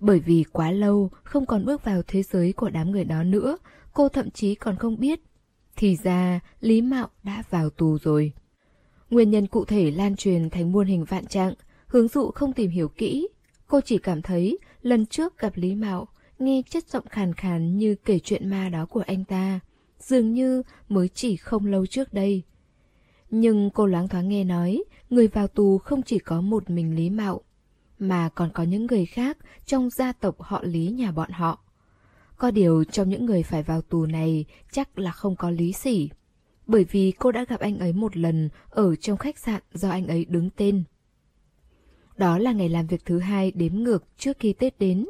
Speaker 1: Bởi vì quá lâu không còn bước vào thế giới của đám người đó nữa, cô thậm chí còn không biết. Thì ra Lý Mạo đã vào tù rồi. Nguyên nhân cụ thể lan truyền thành muôn hình vạn trạng, hướng dụ không tìm hiểu kỹ. Cô chỉ cảm thấy lần trước gặp Lý Mạo, nghe chất giọng khàn khàn như kể chuyện ma đó của anh ta dường như mới chỉ không lâu trước đây. Nhưng cô loáng thoáng nghe nói, người vào tù không chỉ có một mình Lý Mạo, mà còn có những người khác trong gia tộc họ Lý nhà bọn họ. Có điều trong những người phải vào tù này chắc là không có Lý Sỉ, bởi vì cô đã gặp anh ấy một lần ở trong khách sạn do anh ấy đứng tên. Đó là ngày làm việc thứ hai đếm ngược trước khi Tết đến.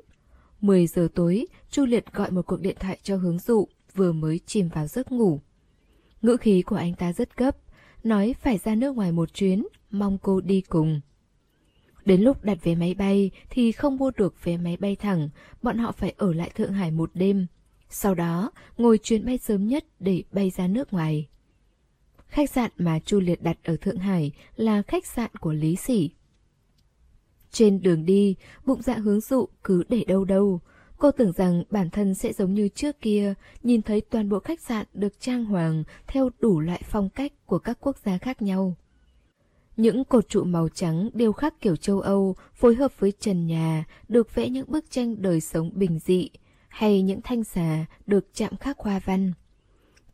Speaker 1: 10 giờ tối, Chu Liệt gọi một cuộc điện thoại cho hướng dụ vừa mới chìm vào giấc ngủ. Ngữ khí của anh ta rất gấp, nói phải ra nước ngoài một chuyến, mong cô đi cùng. Đến lúc đặt vé máy bay thì không mua được vé máy bay thẳng, bọn họ phải ở lại Thượng Hải một đêm. Sau đó, ngồi chuyến bay sớm nhất để bay ra nước ngoài. Khách sạn mà Chu Liệt đặt ở Thượng Hải là khách sạn của Lý Sỉ. Trên đường đi, bụng dạ hướng dụ cứ để đâu đâu, Cô tưởng rằng bản thân sẽ giống như trước kia, nhìn thấy toàn bộ khách sạn được trang hoàng theo đủ loại phong cách của các quốc gia khác nhau. Những cột trụ màu trắng điêu khắc kiểu châu Âu phối hợp với trần nhà được vẽ những bức tranh đời sống bình dị, hay những thanh xà được chạm khắc hoa văn.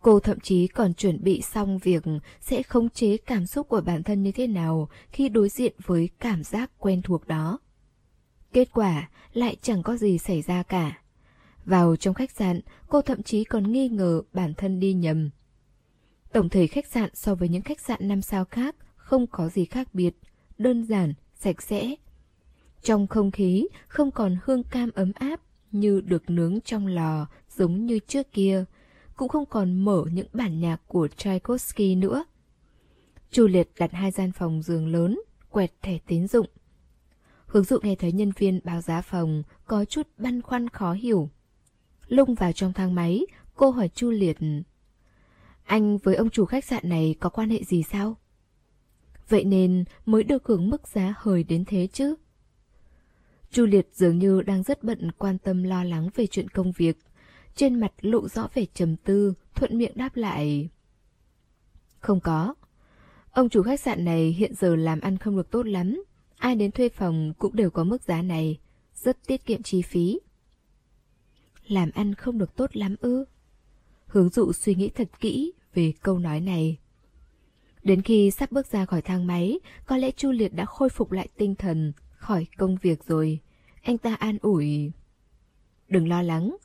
Speaker 1: Cô thậm chí còn chuẩn bị xong việc sẽ khống chế cảm xúc của bản thân như thế nào khi đối diện với cảm giác quen thuộc đó. Kết quả lại chẳng có gì xảy ra cả. Vào trong khách sạn, cô thậm chí còn nghi ngờ bản thân đi nhầm. Tổng thể khách sạn so với những khách sạn năm sao khác không có gì khác biệt, đơn giản, sạch sẽ. Trong không khí không còn hương cam ấm áp như được nướng trong lò giống như trước kia, cũng không còn mở những bản nhạc của Tchaikovsky nữa. Chu Liệt đặt hai gian phòng giường lớn, quẹt thẻ tín dụng. Hướng dụ nghe thấy nhân viên báo giá phòng có chút băn khoăn khó hiểu. Lung vào trong thang máy, cô hỏi Chu Liệt. Anh với ông chủ khách sạn này có quan hệ gì sao? Vậy nên mới được hưởng mức giá hời đến thế chứ? Chu Liệt dường như đang rất bận quan tâm lo lắng về chuyện công việc. Trên mặt lộ rõ vẻ trầm tư, thuận miệng đáp lại. Không có. Ông chủ khách sạn này hiện giờ làm ăn không được tốt lắm. Ai đến thuê phòng cũng đều có mức giá này, rất tiết kiệm chi phí. Làm ăn không được tốt lắm ư? Hướng dụ suy nghĩ thật kỹ về câu nói này. Đến khi sắp bước ra khỏi thang máy, có lẽ Chu Liệt đã khôi phục lại tinh thần, khỏi công việc rồi. Anh ta an ủi. Đừng lo lắng.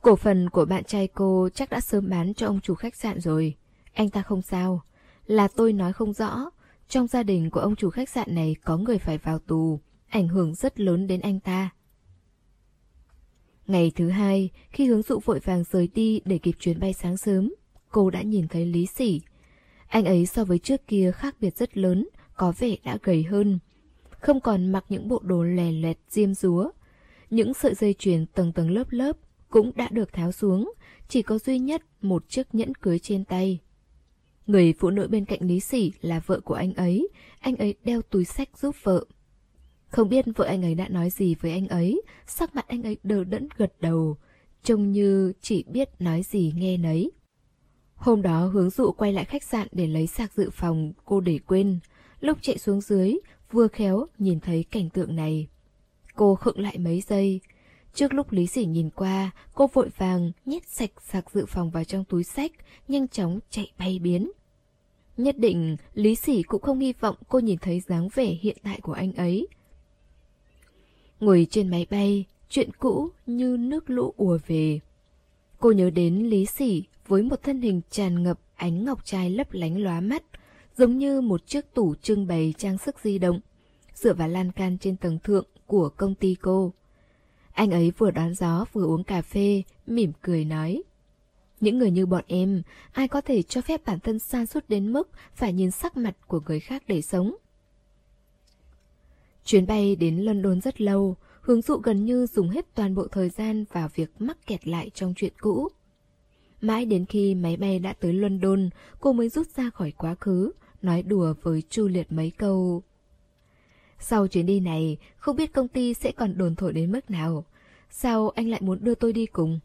Speaker 1: Cổ phần của bạn trai cô chắc đã sớm bán cho ông chủ khách sạn rồi. Anh ta không sao. Là tôi nói không rõ. Trong gia đình của ông chủ khách sạn này có người phải vào tù, ảnh hưởng rất lớn đến anh ta. Ngày thứ hai, khi hướng dụ vội vàng rời đi để kịp chuyến bay sáng sớm, cô đã nhìn thấy Lý Sỉ. Anh ấy so với trước kia khác biệt rất lớn, có vẻ đã gầy hơn. Không còn mặc những bộ đồ lè lẹt diêm rúa. Những sợi dây chuyền tầng tầng lớp lớp cũng đã được tháo xuống, chỉ có duy nhất một chiếc nhẫn cưới trên tay. Người phụ nữ bên cạnh Lý Sỉ là vợ của anh ấy, anh ấy đeo túi sách giúp vợ. Không biết vợ anh ấy đã nói gì với anh ấy, sắc mặt anh ấy đờ đẫn gật đầu, trông như chỉ biết nói gì nghe nấy. Hôm đó hướng dụ quay lại khách sạn để lấy sạc dự phòng cô để quên. Lúc chạy xuống dưới, vừa khéo nhìn thấy cảnh tượng này. Cô khựng lại mấy giây. Trước lúc Lý Sỉ nhìn qua, cô vội vàng nhét sạch sạc dự phòng vào trong túi sách, nhanh chóng chạy bay biến. Nhất định Lý Sỉ cũng không hy vọng cô nhìn thấy dáng vẻ hiện tại của anh ấy. Ngồi trên máy bay, chuyện cũ như nước lũ ùa về. Cô nhớ đến Lý Sỉ với một thân hình tràn ngập ánh ngọc trai lấp lánh lóa mắt, giống như một chiếc tủ trưng bày trang sức di động, dựa vào lan can trên tầng thượng của công ty cô. Anh ấy vừa đón gió vừa uống cà phê, mỉm cười nói. Những người như bọn em, ai có thể cho phép bản thân san sút đến mức phải nhìn sắc mặt của người khác để sống. Chuyến bay đến London rất lâu, hướng dụ gần như dùng hết toàn bộ thời gian vào việc mắc kẹt lại trong chuyện cũ. Mãi đến khi máy bay đã tới London, cô mới rút ra khỏi quá khứ, nói đùa với Chu Liệt mấy câu. Sau chuyến đi này, không biết công ty sẽ còn đồn thổi đến mức nào. Sao anh lại muốn đưa tôi đi cùng?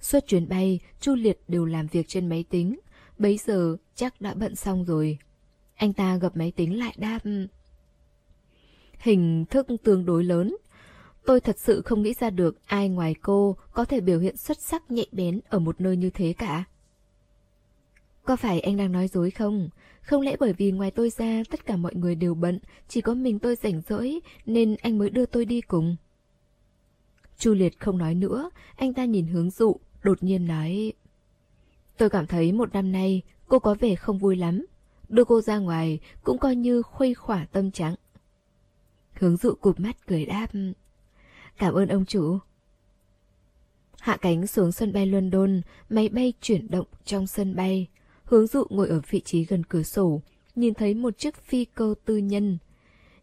Speaker 1: Suốt chuyến bay, Chu Liệt đều làm việc trên máy tính. Bấy giờ chắc đã bận xong rồi. Anh ta gập máy tính lại đáp. Hình thức tương đối lớn. Tôi thật sự không nghĩ ra được ai ngoài cô có thể biểu hiện xuất sắc nhạy bén ở một nơi như thế cả. Có phải anh đang nói dối không? Không lẽ bởi vì ngoài tôi ra tất cả mọi người đều bận, chỉ có mình tôi rảnh rỗi nên anh mới đưa tôi đi cùng? Chu Liệt không nói nữa, anh ta nhìn hướng dụ, đột nhiên nói. Tôi cảm thấy một năm nay cô có vẻ không vui lắm. Đưa cô ra ngoài cũng coi như khuây khỏa tâm trạng. Hướng dụ cụp mắt cười đáp. Cảm ơn ông chủ. Hạ cánh xuống sân bay London, máy bay chuyển động trong sân bay. Hướng dụ ngồi ở vị trí gần cửa sổ, nhìn thấy một chiếc phi cơ tư nhân.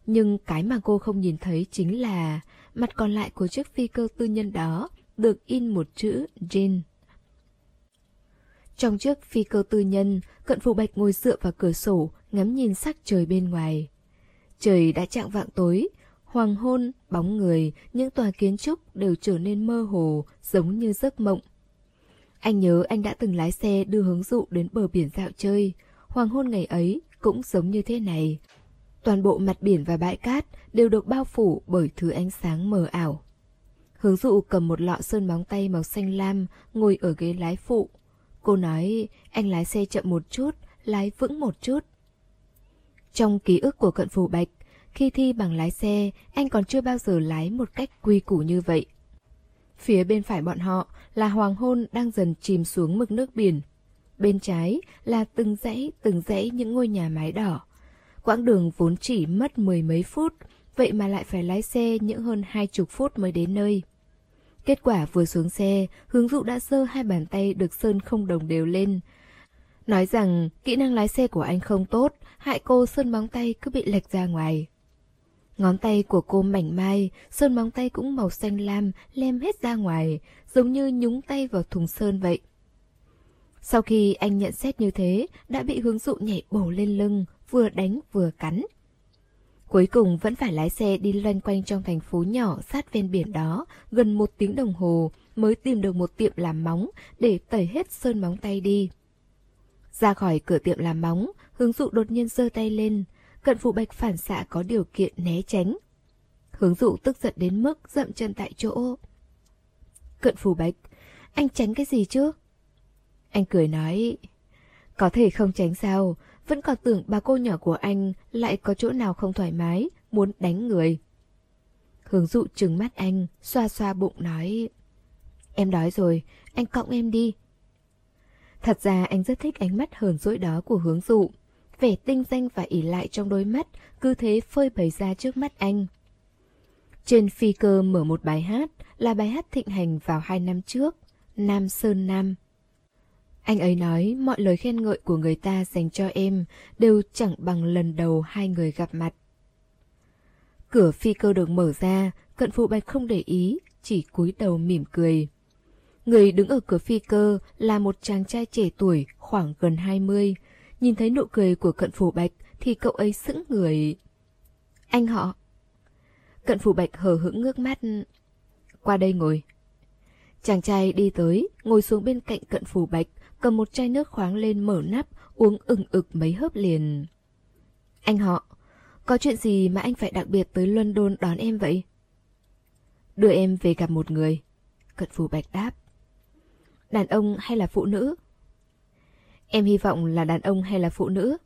Speaker 1: Nhưng cái mà cô không nhìn thấy chính là mặt còn lại của chiếc phi cơ tư nhân đó được in một chữ Jin. Trong chiếc phi cơ tư nhân, cận phụ bạch ngồi dựa vào cửa sổ, ngắm nhìn sắc trời bên ngoài. Trời đã chạng vạng tối, hoàng hôn, bóng người, những tòa kiến trúc đều trở nên mơ hồ, giống như giấc mộng. Anh nhớ anh đã từng lái xe đưa hướng dụ đến bờ biển dạo chơi. Hoàng hôn ngày ấy cũng giống như thế này. Toàn bộ mặt biển và bãi cát đều được bao phủ bởi thứ ánh sáng mờ ảo. Hướng dụ cầm một lọ sơn móng tay màu xanh lam, ngồi ở ghế lái phụ. Cô nói, anh lái xe chậm một chút, lái vững một chút. Trong ký ức của cận phù bạch, khi thi bằng lái xe, anh còn chưa bao giờ lái một cách quy củ như vậy. Phía bên phải bọn họ là hoàng hôn đang dần chìm xuống mực nước biển. Bên trái là từng dãy từng dãy những ngôi nhà mái đỏ. Quãng đường vốn chỉ mất mười mấy phút, vậy mà lại phải lái xe những hơn hai chục phút mới đến nơi. Kết quả vừa xuống xe, hướng dụ đã sơ hai bàn tay được sơn không đồng đều lên. Nói rằng kỹ năng lái xe của anh không tốt, hại cô sơn móng tay cứ bị lệch ra ngoài. Ngón tay của cô mảnh mai, sơn móng tay cũng màu xanh lam, lem hết ra ngoài, giống như nhúng tay vào thùng sơn vậy. Sau khi anh nhận xét như thế, đã bị hướng dụ nhảy bổ lên lưng, vừa đánh vừa cắn. Cuối cùng vẫn phải lái xe đi loanh quanh trong thành phố nhỏ sát ven biển đó, gần một tiếng đồng hồ mới tìm được một tiệm làm móng để tẩy hết sơn móng tay đi. Ra khỏi cửa tiệm làm móng, hướng dụ đột nhiên giơ tay lên, cận phụ bạch phản xạ có điều kiện né tránh. Hướng dụ tức giận đến mức dậm chân tại chỗ. Cận phù bạch, anh tránh cái gì chứ? Anh cười nói, có thể không tránh sao, vẫn còn tưởng bà cô nhỏ của anh lại có chỗ nào không thoải mái, muốn đánh người. Hướng dụ trừng mắt anh, xoa xoa bụng nói, em đói rồi, anh cõng em đi. Thật ra anh rất thích ánh mắt hờn dỗi đó của hướng dụ. Vẻ tinh danh và ỉ lại trong đôi mắt cứ thế phơi bày ra trước mắt anh. Trên phi cơ mở một bài hát là bài hát thịnh hành vào hai năm trước, Nam Sơn Nam. Anh ấy nói mọi lời khen ngợi của người ta dành cho em đều chẳng bằng lần đầu hai người gặp mặt. Cửa phi cơ được mở ra, cận phụ bạch không để ý, chỉ cúi đầu mỉm cười. Người đứng ở cửa phi cơ là một chàng trai trẻ tuổi khoảng gần 20. Nhìn thấy nụ cười của cận phủ bạch thì cậu ấy sững người. Anh họ. Cận phủ bạch hờ hững ngước mắt. Qua đây ngồi. Chàng trai đi tới, ngồi xuống bên cạnh cận phủ bạch, cầm một chai nước khoáng lên mở nắp, uống ừng ực mấy hớp liền. Anh họ, có chuyện gì mà anh phải đặc biệt tới London đón em vậy? Đưa em về gặp một người. Cận phủ bạch đáp. Đàn ông hay là phụ nữ? Em hy vọng là đàn ông hay là phụ nữ?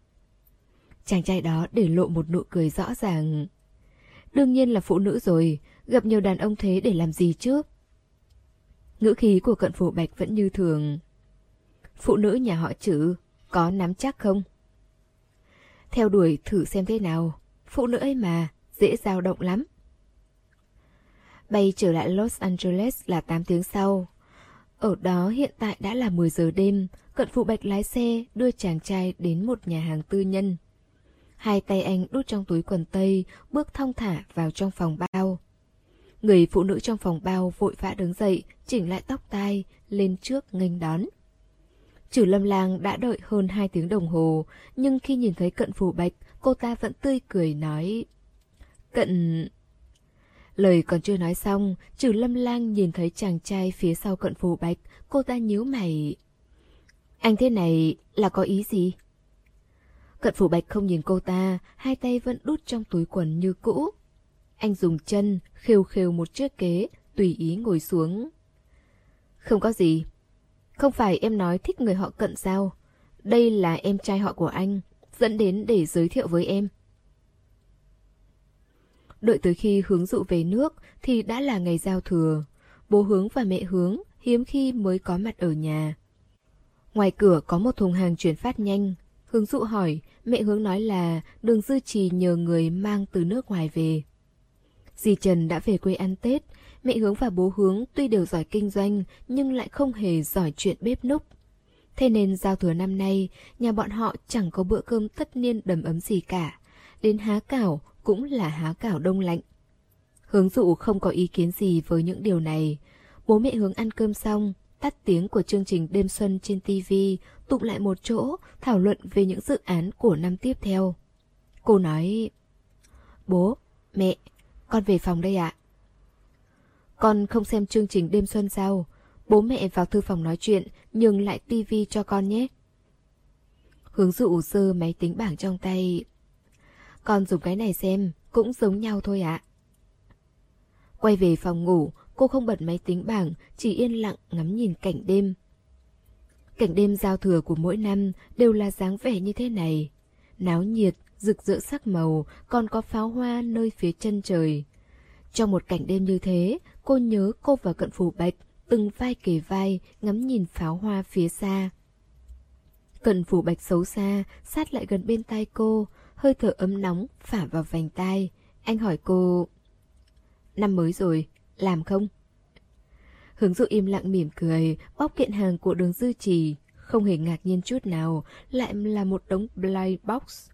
Speaker 1: Chàng trai đó để lộ một nụ cười rõ ràng. Đương nhiên là phụ nữ rồi, gặp nhiều đàn ông thế để làm gì chứ? Ngữ khí của cận phủ bạch vẫn như thường. Phụ nữ nhà họ chữ, có nắm chắc không? Theo đuổi thử xem thế nào, phụ nữ ấy mà, dễ dao động lắm. Bay trở lại Los Angeles là 8 tiếng sau. Ở đó hiện tại đã là 10 giờ đêm, cận phụ bạch lái xe đưa chàng trai đến một nhà hàng tư nhân. Hai tay anh đút trong túi quần tây, bước thong thả vào trong phòng bao. Người phụ nữ trong phòng bao vội vã đứng dậy, chỉnh lại tóc tai, lên trước nghênh đón. Chử lâm lang đã đợi hơn hai tiếng đồng hồ, nhưng khi nhìn thấy cận phủ bạch, cô ta vẫn tươi cười nói... Cận... Lời còn chưa nói xong, trừ lâm lang nhìn thấy chàng trai phía sau cận phủ bạch, cô ta nhíu mày. Anh thế này là có ý gì? Cận phủ bạch không nhìn cô ta, hai tay vẫn đút trong túi quần như cũ. Anh dùng chân, khều khều một chiếc kế, tùy ý ngồi xuống. Không có gì. Không phải em nói thích người họ cận sao? Đây là em trai họ của anh, dẫn đến để giới thiệu với em. Đợi tới khi hướng dụ về nước thì đã là ngày giao thừa. Bố hướng và mẹ hướng hiếm khi mới có mặt ở nhà. Ngoài cửa có một thùng hàng chuyển phát nhanh. Hướng dụ hỏi, mẹ hướng nói là đường dư trì nhờ người mang từ nước ngoài về. Dì Trần đã về quê ăn Tết, mẹ hướng và bố hướng tuy đều giỏi kinh doanh nhưng lại không hề giỏi chuyện bếp núc. Thế nên giao thừa năm nay, nhà bọn họ chẳng có bữa cơm tất niên đầm ấm gì cả. Đến há cảo cũng là há cảo đông lạnh. Hướng dụ không có ý kiến gì với những điều này. Bố mẹ hướng ăn cơm xong, tắt tiếng của chương trình đêm xuân trên TV, tụng lại một chỗ, thảo luận về những dự án của năm tiếp theo. Cô nói, Bố, mẹ, con về phòng đây ạ. Con không xem chương trình đêm xuân sao? Bố mẹ vào thư phòng nói chuyện, nhường lại tivi cho con nhé. Hướng dụ sơ máy tính bảng trong tay. Con dùng cái này xem, cũng giống nhau thôi ạ. Quay về phòng ngủ, cô không bật máy tính bảng, chỉ yên lặng ngắm nhìn cảnh đêm. Cảnh đêm giao thừa của mỗi năm đều là dáng vẻ như thế này. Náo nhiệt, rực rỡ sắc màu, còn có pháo hoa nơi phía chân trời. Trong một cảnh đêm như thế, cô nhớ cô và cận phủ bạch, từng vai kề vai, ngắm nhìn pháo hoa phía xa. Cận phủ bạch xấu xa, sát lại gần bên tai cô, hơi thở ấm nóng phả vào vành tai. Anh hỏi cô, năm mới rồi, làm không? Hướng dụ im lặng mỉm cười, bóc kiện hàng của đường dư trì, không hề ngạc nhiên chút nào, lại là một đống blind box.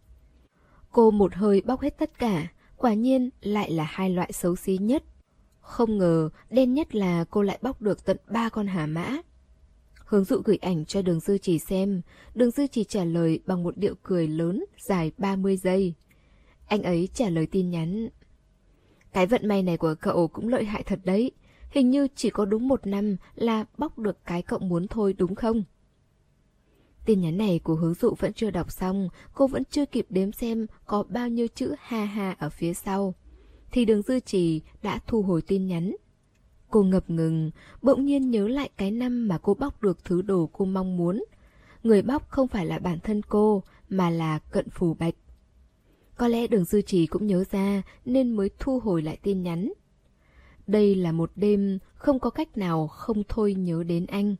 Speaker 1: Cô một hơi bóc hết tất cả, quả nhiên lại là hai loại xấu xí nhất. Không ngờ, đen nhất là cô lại bóc được tận ba con hà mã. Hướng dụ gửi ảnh cho đường dư chỉ xem, đường dư chỉ trả lời bằng một điệu cười lớn dài 30 giây. Anh ấy trả lời tin nhắn. Cái vận may này của cậu cũng lợi hại thật đấy, hình như chỉ có đúng một năm là bóc được cái cậu muốn thôi đúng không? Tin nhắn này của hướng dụ vẫn chưa đọc xong, cô vẫn chưa kịp đếm xem có bao nhiêu chữ ha ha ở phía sau. Thì đường dư trì đã thu hồi tin nhắn. Cô ngập ngừng, bỗng nhiên nhớ lại cái năm mà cô bóc được thứ đồ cô mong muốn. Người bóc không phải là bản thân cô, mà là cận phù bạch. Có lẽ đường dư trì cũng nhớ ra nên mới thu hồi lại tin nhắn. Đây là một đêm không có cách nào không thôi nhớ đến anh.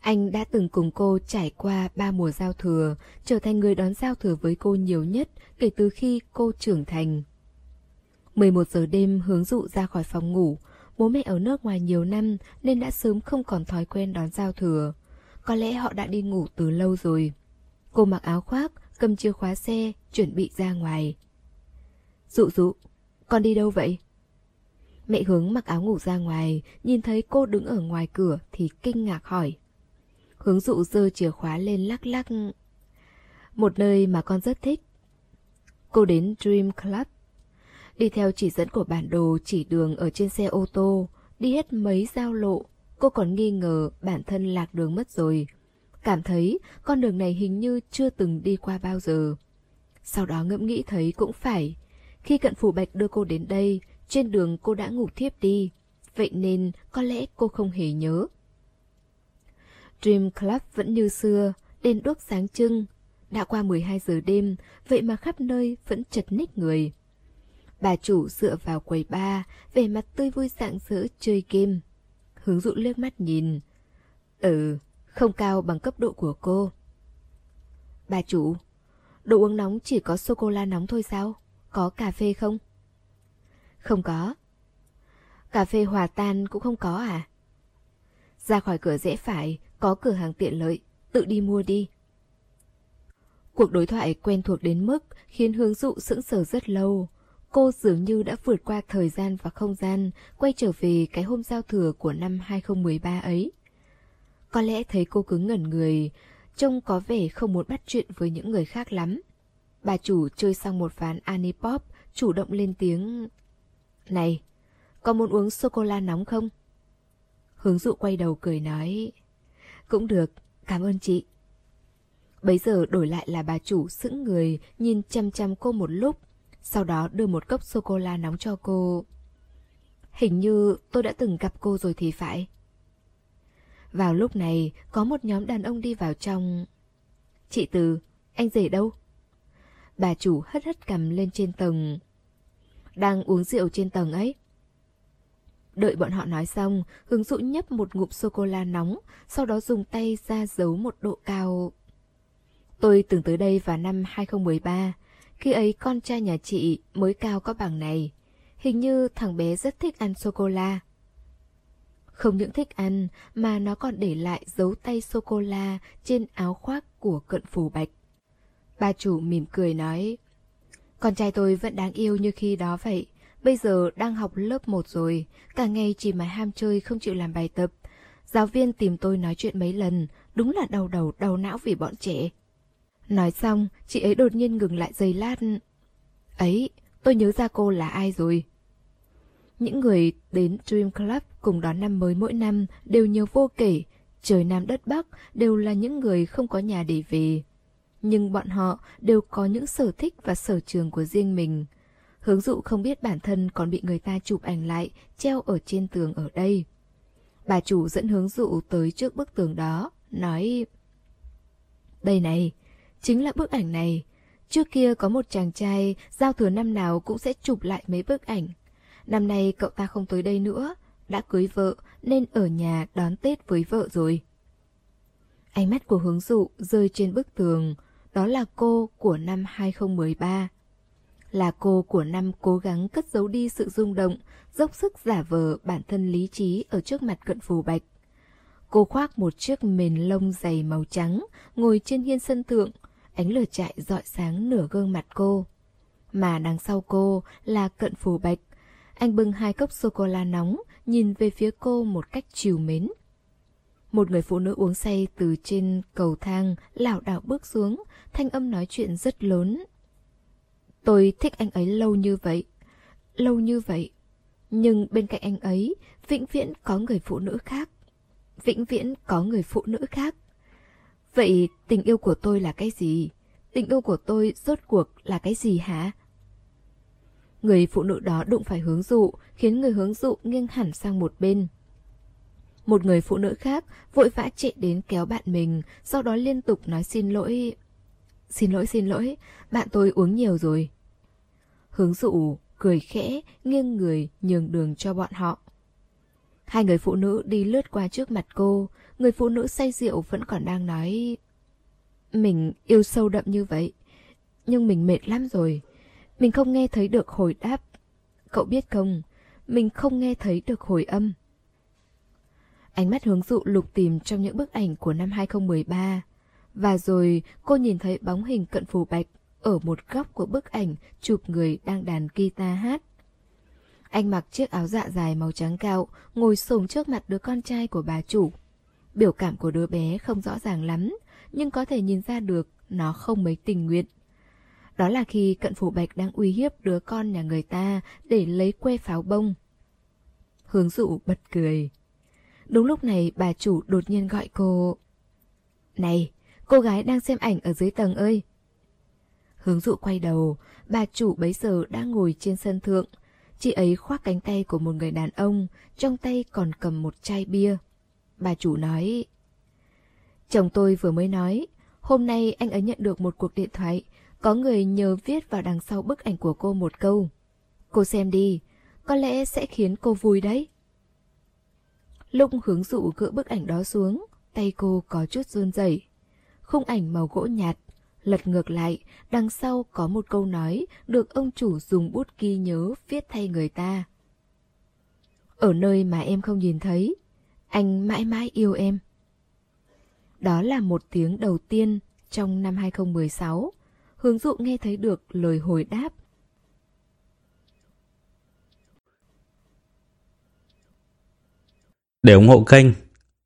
Speaker 1: Anh đã từng cùng cô trải qua ba mùa giao thừa, trở thành người đón giao thừa với cô nhiều nhất kể từ khi cô trưởng thành. 11 giờ đêm hướng dụ ra khỏi phòng ngủ, bố mẹ ở nước ngoài nhiều năm nên đã sớm không còn thói quen đón giao thừa. Có lẽ họ đã đi ngủ từ lâu rồi. Cô mặc áo khoác, cầm chìa khóa xe, chuẩn bị ra ngoài. Dụ dụ, con đi đâu vậy? Mẹ hướng mặc áo ngủ ra ngoài, nhìn thấy cô đứng ở ngoài cửa thì kinh ngạc hỏi. Hướng dụ giơ chìa khóa lên lắc lắc. Một nơi mà con rất thích. Cô đến Dream Club. Đi theo chỉ dẫn của bản đồ chỉ đường ở trên xe ô tô, đi hết mấy giao lộ, cô còn nghi ngờ bản thân lạc đường mất rồi. Cảm thấy con đường này hình như chưa từng đi qua bao giờ. Sau đó ngẫm nghĩ thấy cũng phải. Khi cận phủ bạch đưa cô đến đây, trên đường cô đã ngủ thiếp đi. Vậy nên có lẽ cô không hề nhớ. Dream Club vẫn như xưa, đèn đuốc sáng trưng. Đã qua 12 giờ đêm, vậy mà khắp nơi vẫn chật ních người. Bà chủ dựa vào quầy ba, vẻ mặt tươi vui rạng rỡ chơi game. Hướng dụ liếc mắt nhìn. Ừ, không cao bằng cấp độ của cô. Bà chủ, đồ uống nóng chỉ có sô-cô-la nóng thôi sao? Có cà phê không? Không có. Cà phê hòa tan cũng không có à? Ra khỏi cửa rẽ phải, có cửa hàng tiện lợi, tự đi mua đi. Cuộc đối thoại quen thuộc đến mức khiến hướng dụ sững sờ rất lâu cô dường như đã vượt qua thời gian và không gian, quay trở về cái hôm giao thừa của năm 2013 ấy. Có lẽ thấy cô cứ ngẩn người, trông có vẻ không muốn bắt chuyện với những người khác lắm. Bà chủ chơi xong một ván anipop chủ động lên tiếng. Này, có muốn uống sô-cô-la nóng không? Hướng dụ quay đầu cười nói. Cũng được, cảm ơn chị. Bấy giờ đổi lại là bà chủ sững người, nhìn chăm chăm cô một lúc, sau đó đưa một cốc sô-cô-la nóng cho cô. Hình như tôi đã từng gặp cô rồi thì phải. Vào lúc này, có một nhóm đàn ông đi vào trong. Chị Từ, anh rể đâu? Bà chủ hất hất cầm lên trên tầng. Đang uống rượu trên tầng ấy. Đợi bọn họ nói xong, hướng dụ nhấp một ngụm sô-cô-la nóng, sau đó dùng tay ra giấu một độ cao. Tôi từng tới đây vào năm 2013, khi ấy con trai nhà chị mới cao có bằng này. Hình như thằng bé rất thích ăn sô-cô-la. Không những thích ăn mà nó còn để lại dấu tay sô-cô-la trên áo khoác của cận phù bạch. Bà chủ mỉm cười nói, con trai tôi vẫn đáng yêu như khi đó vậy. Bây giờ đang học lớp 1 rồi, cả ngày chỉ mà ham chơi không chịu làm bài tập. Giáo viên tìm tôi nói chuyện mấy lần, đúng là đau đầu đau não vì bọn trẻ. Nói xong, chị ấy đột nhiên ngừng lại giây lát. Ấy, tôi nhớ ra cô là ai rồi. Những người đến Dream Club cùng đón năm mới mỗi năm đều nhiều vô kể, trời Nam đất Bắc đều là những người không có nhà để về. Nhưng bọn họ đều có những sở thích và sở trường của riêng mình. Hướng dụ không biết bản thân còn bị người ta chụp ảnh lại, treo ở trên tường ở đây. Bà chủ dẫn hướng dụ tới trước bức tường đó, nói Đây này, chính là bức ảnh này. Trước kia có một chàng trai, giao thừa năm nào cũng sẽ chụp lại mấy bức ảnh. Năm nay cậu ta không tới đây nữa, đã cưới vợ nên ở nhà đón Tết với vợ rồi. Ánh mắt của hướng dụ rơi trên bức tường, đó là cô của năm 2013. Là cô của năm cố gắng cất giấu đi sự rung động, dốc sức giả vờ bản thân lý trí ở trước mặt cận phù bạch. Cô khoác một chiếc mền lông dày màu trắng, ngồi trên hiên sân thượng, ánh lửa trại dọi sáng nửa gương mặt cô. Mà đằng sau cô là cận phù bạch. Anh bưng hai cốc sô-cô-la nóng, nhìn về phía cô một cách chiều mến. Một người phụ nữ uống say từ trên cầu thang lảo đảo bước xuống, thanh âm nói chuyện rất lớn. Tôi thích anh ấy lâu như vậy, lâu như vậy. Nhưng bên cạnh anh ấy, vĩnh viễn có người phụ nữ khác. Vĩnh viễn có người phụ nữ khác. Vậy tình yêu của tôi là cái gì? Tình yêu của tôi rốt cuộc là cái gì hả? Người phụ nữ đó đụng phải hướng dụ, khiến người hướng dụ nghiêng hẳn sang một bên. Một người phụ nữ khác vội vã chạy đến kéo bạn mình, sau đó liên tục nói xin lỗi. Xin lỗi, xin lỗi, bạn tôi uống nhiều rồi. Hướng dụ, cười khẽ, nghiêng người, nhường đường cho bọn họ. Hai người phụ nữ đi lướt qua trước mặt cô, người phụ nữ say rượu vẫn còn đang nói Mình yêu sâu đậm như vậy, nhưng mình mệt lắm rồi. Mình không nghe thấy được hồi đáp. Cậu biết không, mình không nghe thấy được hồi âm. Ánh mắt hướng dụ lục tìm trong những bức ảnh của năm 2013. Và rồi cô nhìn thấy bóng hình cận phù bạch ở một góc của bức ảnh chụp người đang đàn guitar hát. Anh mặc chiếc áo dạ dài màu trắng cao, ngồi xổm trước mặt đứa con trai của bà chủ. Biểu cảm của đứa bé không rõ ràng lắm, nhưng có thể nhìn ra được nó không mấy tình nguyện. Đó là khi cận phủ bạch đang uy hiếp đứa con nhà người ta để lấy que pháo bông. Hướng dụ bật cười. Đúng lúc này bà chủ đột nhiên gọi cô. Này, cô gái đang xem ảnh ở dưới tầng ơi. Hướng dụ quay đầu, bà chủ bấy giờ đang ngồi trên sân thượng. Chị ấy khoác cánh tay của một người đàn ông, trong tay còn cầm một chai bia. Bà chủ nói, Chồng tôi vừa mới nói, hôm nay anh ấy nhận được một cuộc điện thoại, có người nhờ viết vào đằng sau bức ảnh của cô một câu. Cô xem đi, có lẽ sẽ khiến cô vui đấy. Lúc hướng dụ gỡ bức ảnh đó xuống, tay cô có chút run rẩy. Khung ảnh màu gỗ nhạt, lật ngược lại, đằng sau có một câu nói được ông chủ dùng bút ghi nhớ viết thay người ta. Ở nơi mà em không nhìn thấy, anh mãi mãi yêu em. Đó là một tiếng đầu tiên trong năm 2016, Hướng Dụ nghe thấy được lời hồi đáp.
Speaker 2: Để ủng hộ kênh,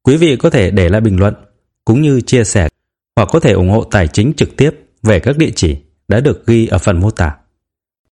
Speaker 2: quý vị có thể để lại bình luận cũng như chia sẻ hoặc có thể ủng hộ tài chính trực tiếp về các địa chỉ đã được ghi ở phần mô tả.